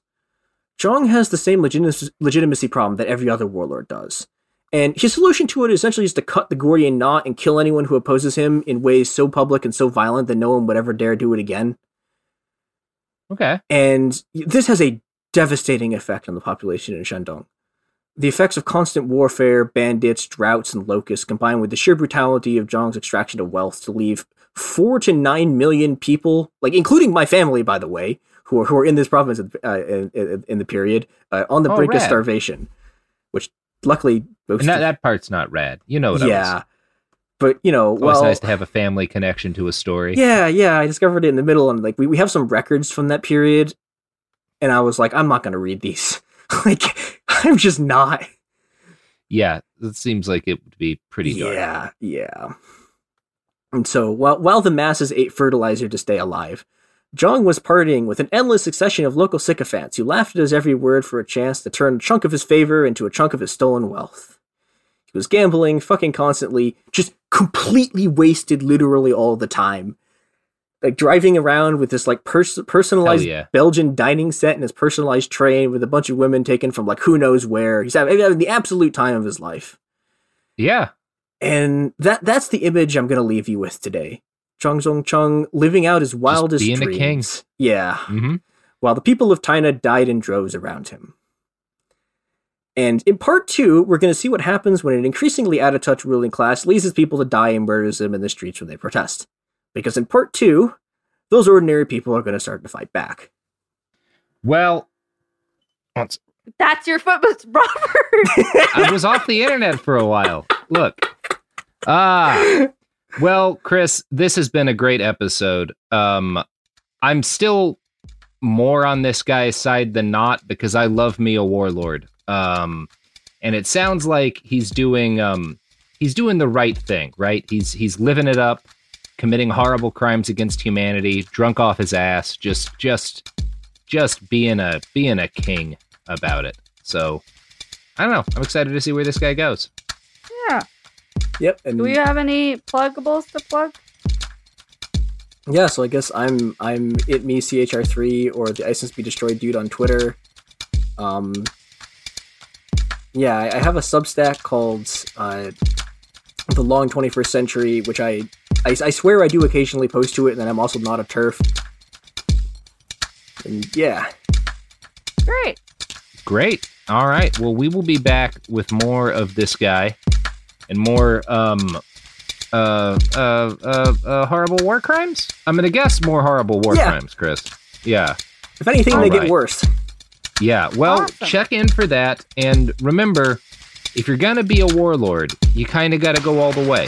Zhang has the same legitimacy, legitimacy problem that every other warlord does, and his solution to it essentially is to cut the Gordian knot and kill anyone who opposes him in ways so public and so violent that no one would ever dare do it again. Okay. And this has a devastating effect on the population in Shandong. The effects of constant warfare, bandits, droughts, and locusts combined with the sheer brutality of Zhang's extraction of wealth to leave four to nine million people, like including my family, by the way, who are, who are in this province uh, in, in, the period, uh, on the Oh, brink of starvation, which luckily that, of- that part's not rad. You know what yeah. But you know, It's well, nice to have a family connection to a story. yeah, yeah, I discovered it in the middle, and like we, we have some records from that period, and I was like, I'm not gonna read these. like, I'm just not. Yeah, it seems like it would be pretty dark. Yeah, yeah. And so while while the masses ate fertilizer to stay alive, Zhang was partying with an endless succession of local sycophants who laughed at his every word for a chance to turn a chunk of his favor into a chunk of his stolen wealth. He was gambling, fucking constantly, just completely wasted literally all the time. Like driving around with this like pers- personalized yeah. Belgian dining set and his personalized train with a bunch of women taken from like who knows where. He's having, having the absolute time of his life. Yeah. And that that's the image I'm going to leave you with today. Zhang Zongchang living out his wildest being a dreams. king. Yeah. Mm-hmm. While the people of Taina died in droves around him. And in part two, we're going to see what happens when an increasingly out of touch ruling class leaves his people to die and murders them in the streets when they protest. Because in part two, those ordinary people are going to start to fight back. Well, once That's your footbooks, Robert. I was off the internet for a while. Look. Ah. Well, Chris, this has been a great episode. Um I'm still more on this guy's side than not because I love me a warlord. Um and it sounds like he's doing um he's doing the right thing, right? He's he's living it up, committing horrible crimes against humanity, drunk off his ass, just just just being a being a king about it. So I don't know. I'm excited to see where this guy goes. Yeah. Yep. And Do we have any pluggables to plug? yeah, so I guess I'm I'm it me CHR3 or the Ice Be Destroyed dude on Twitter. Um yeah, I, I have a Substack called uh, the Long 21st Century, which I, I I swear I do occasionally post to it, and then I'm also not a turf. And yeah, Great. Great. All right. Well, we will be back with more of this guy and more um uh uh uh, uh horrible war crimes. I'm gonna guess more horrible war Yeah. crimes, Chris. Yeah. if anything, All they right. get worse. Yeah. Well, Awesome. check in for that, and remember, if you're gonna be a warlord, you kind of got to go all the way.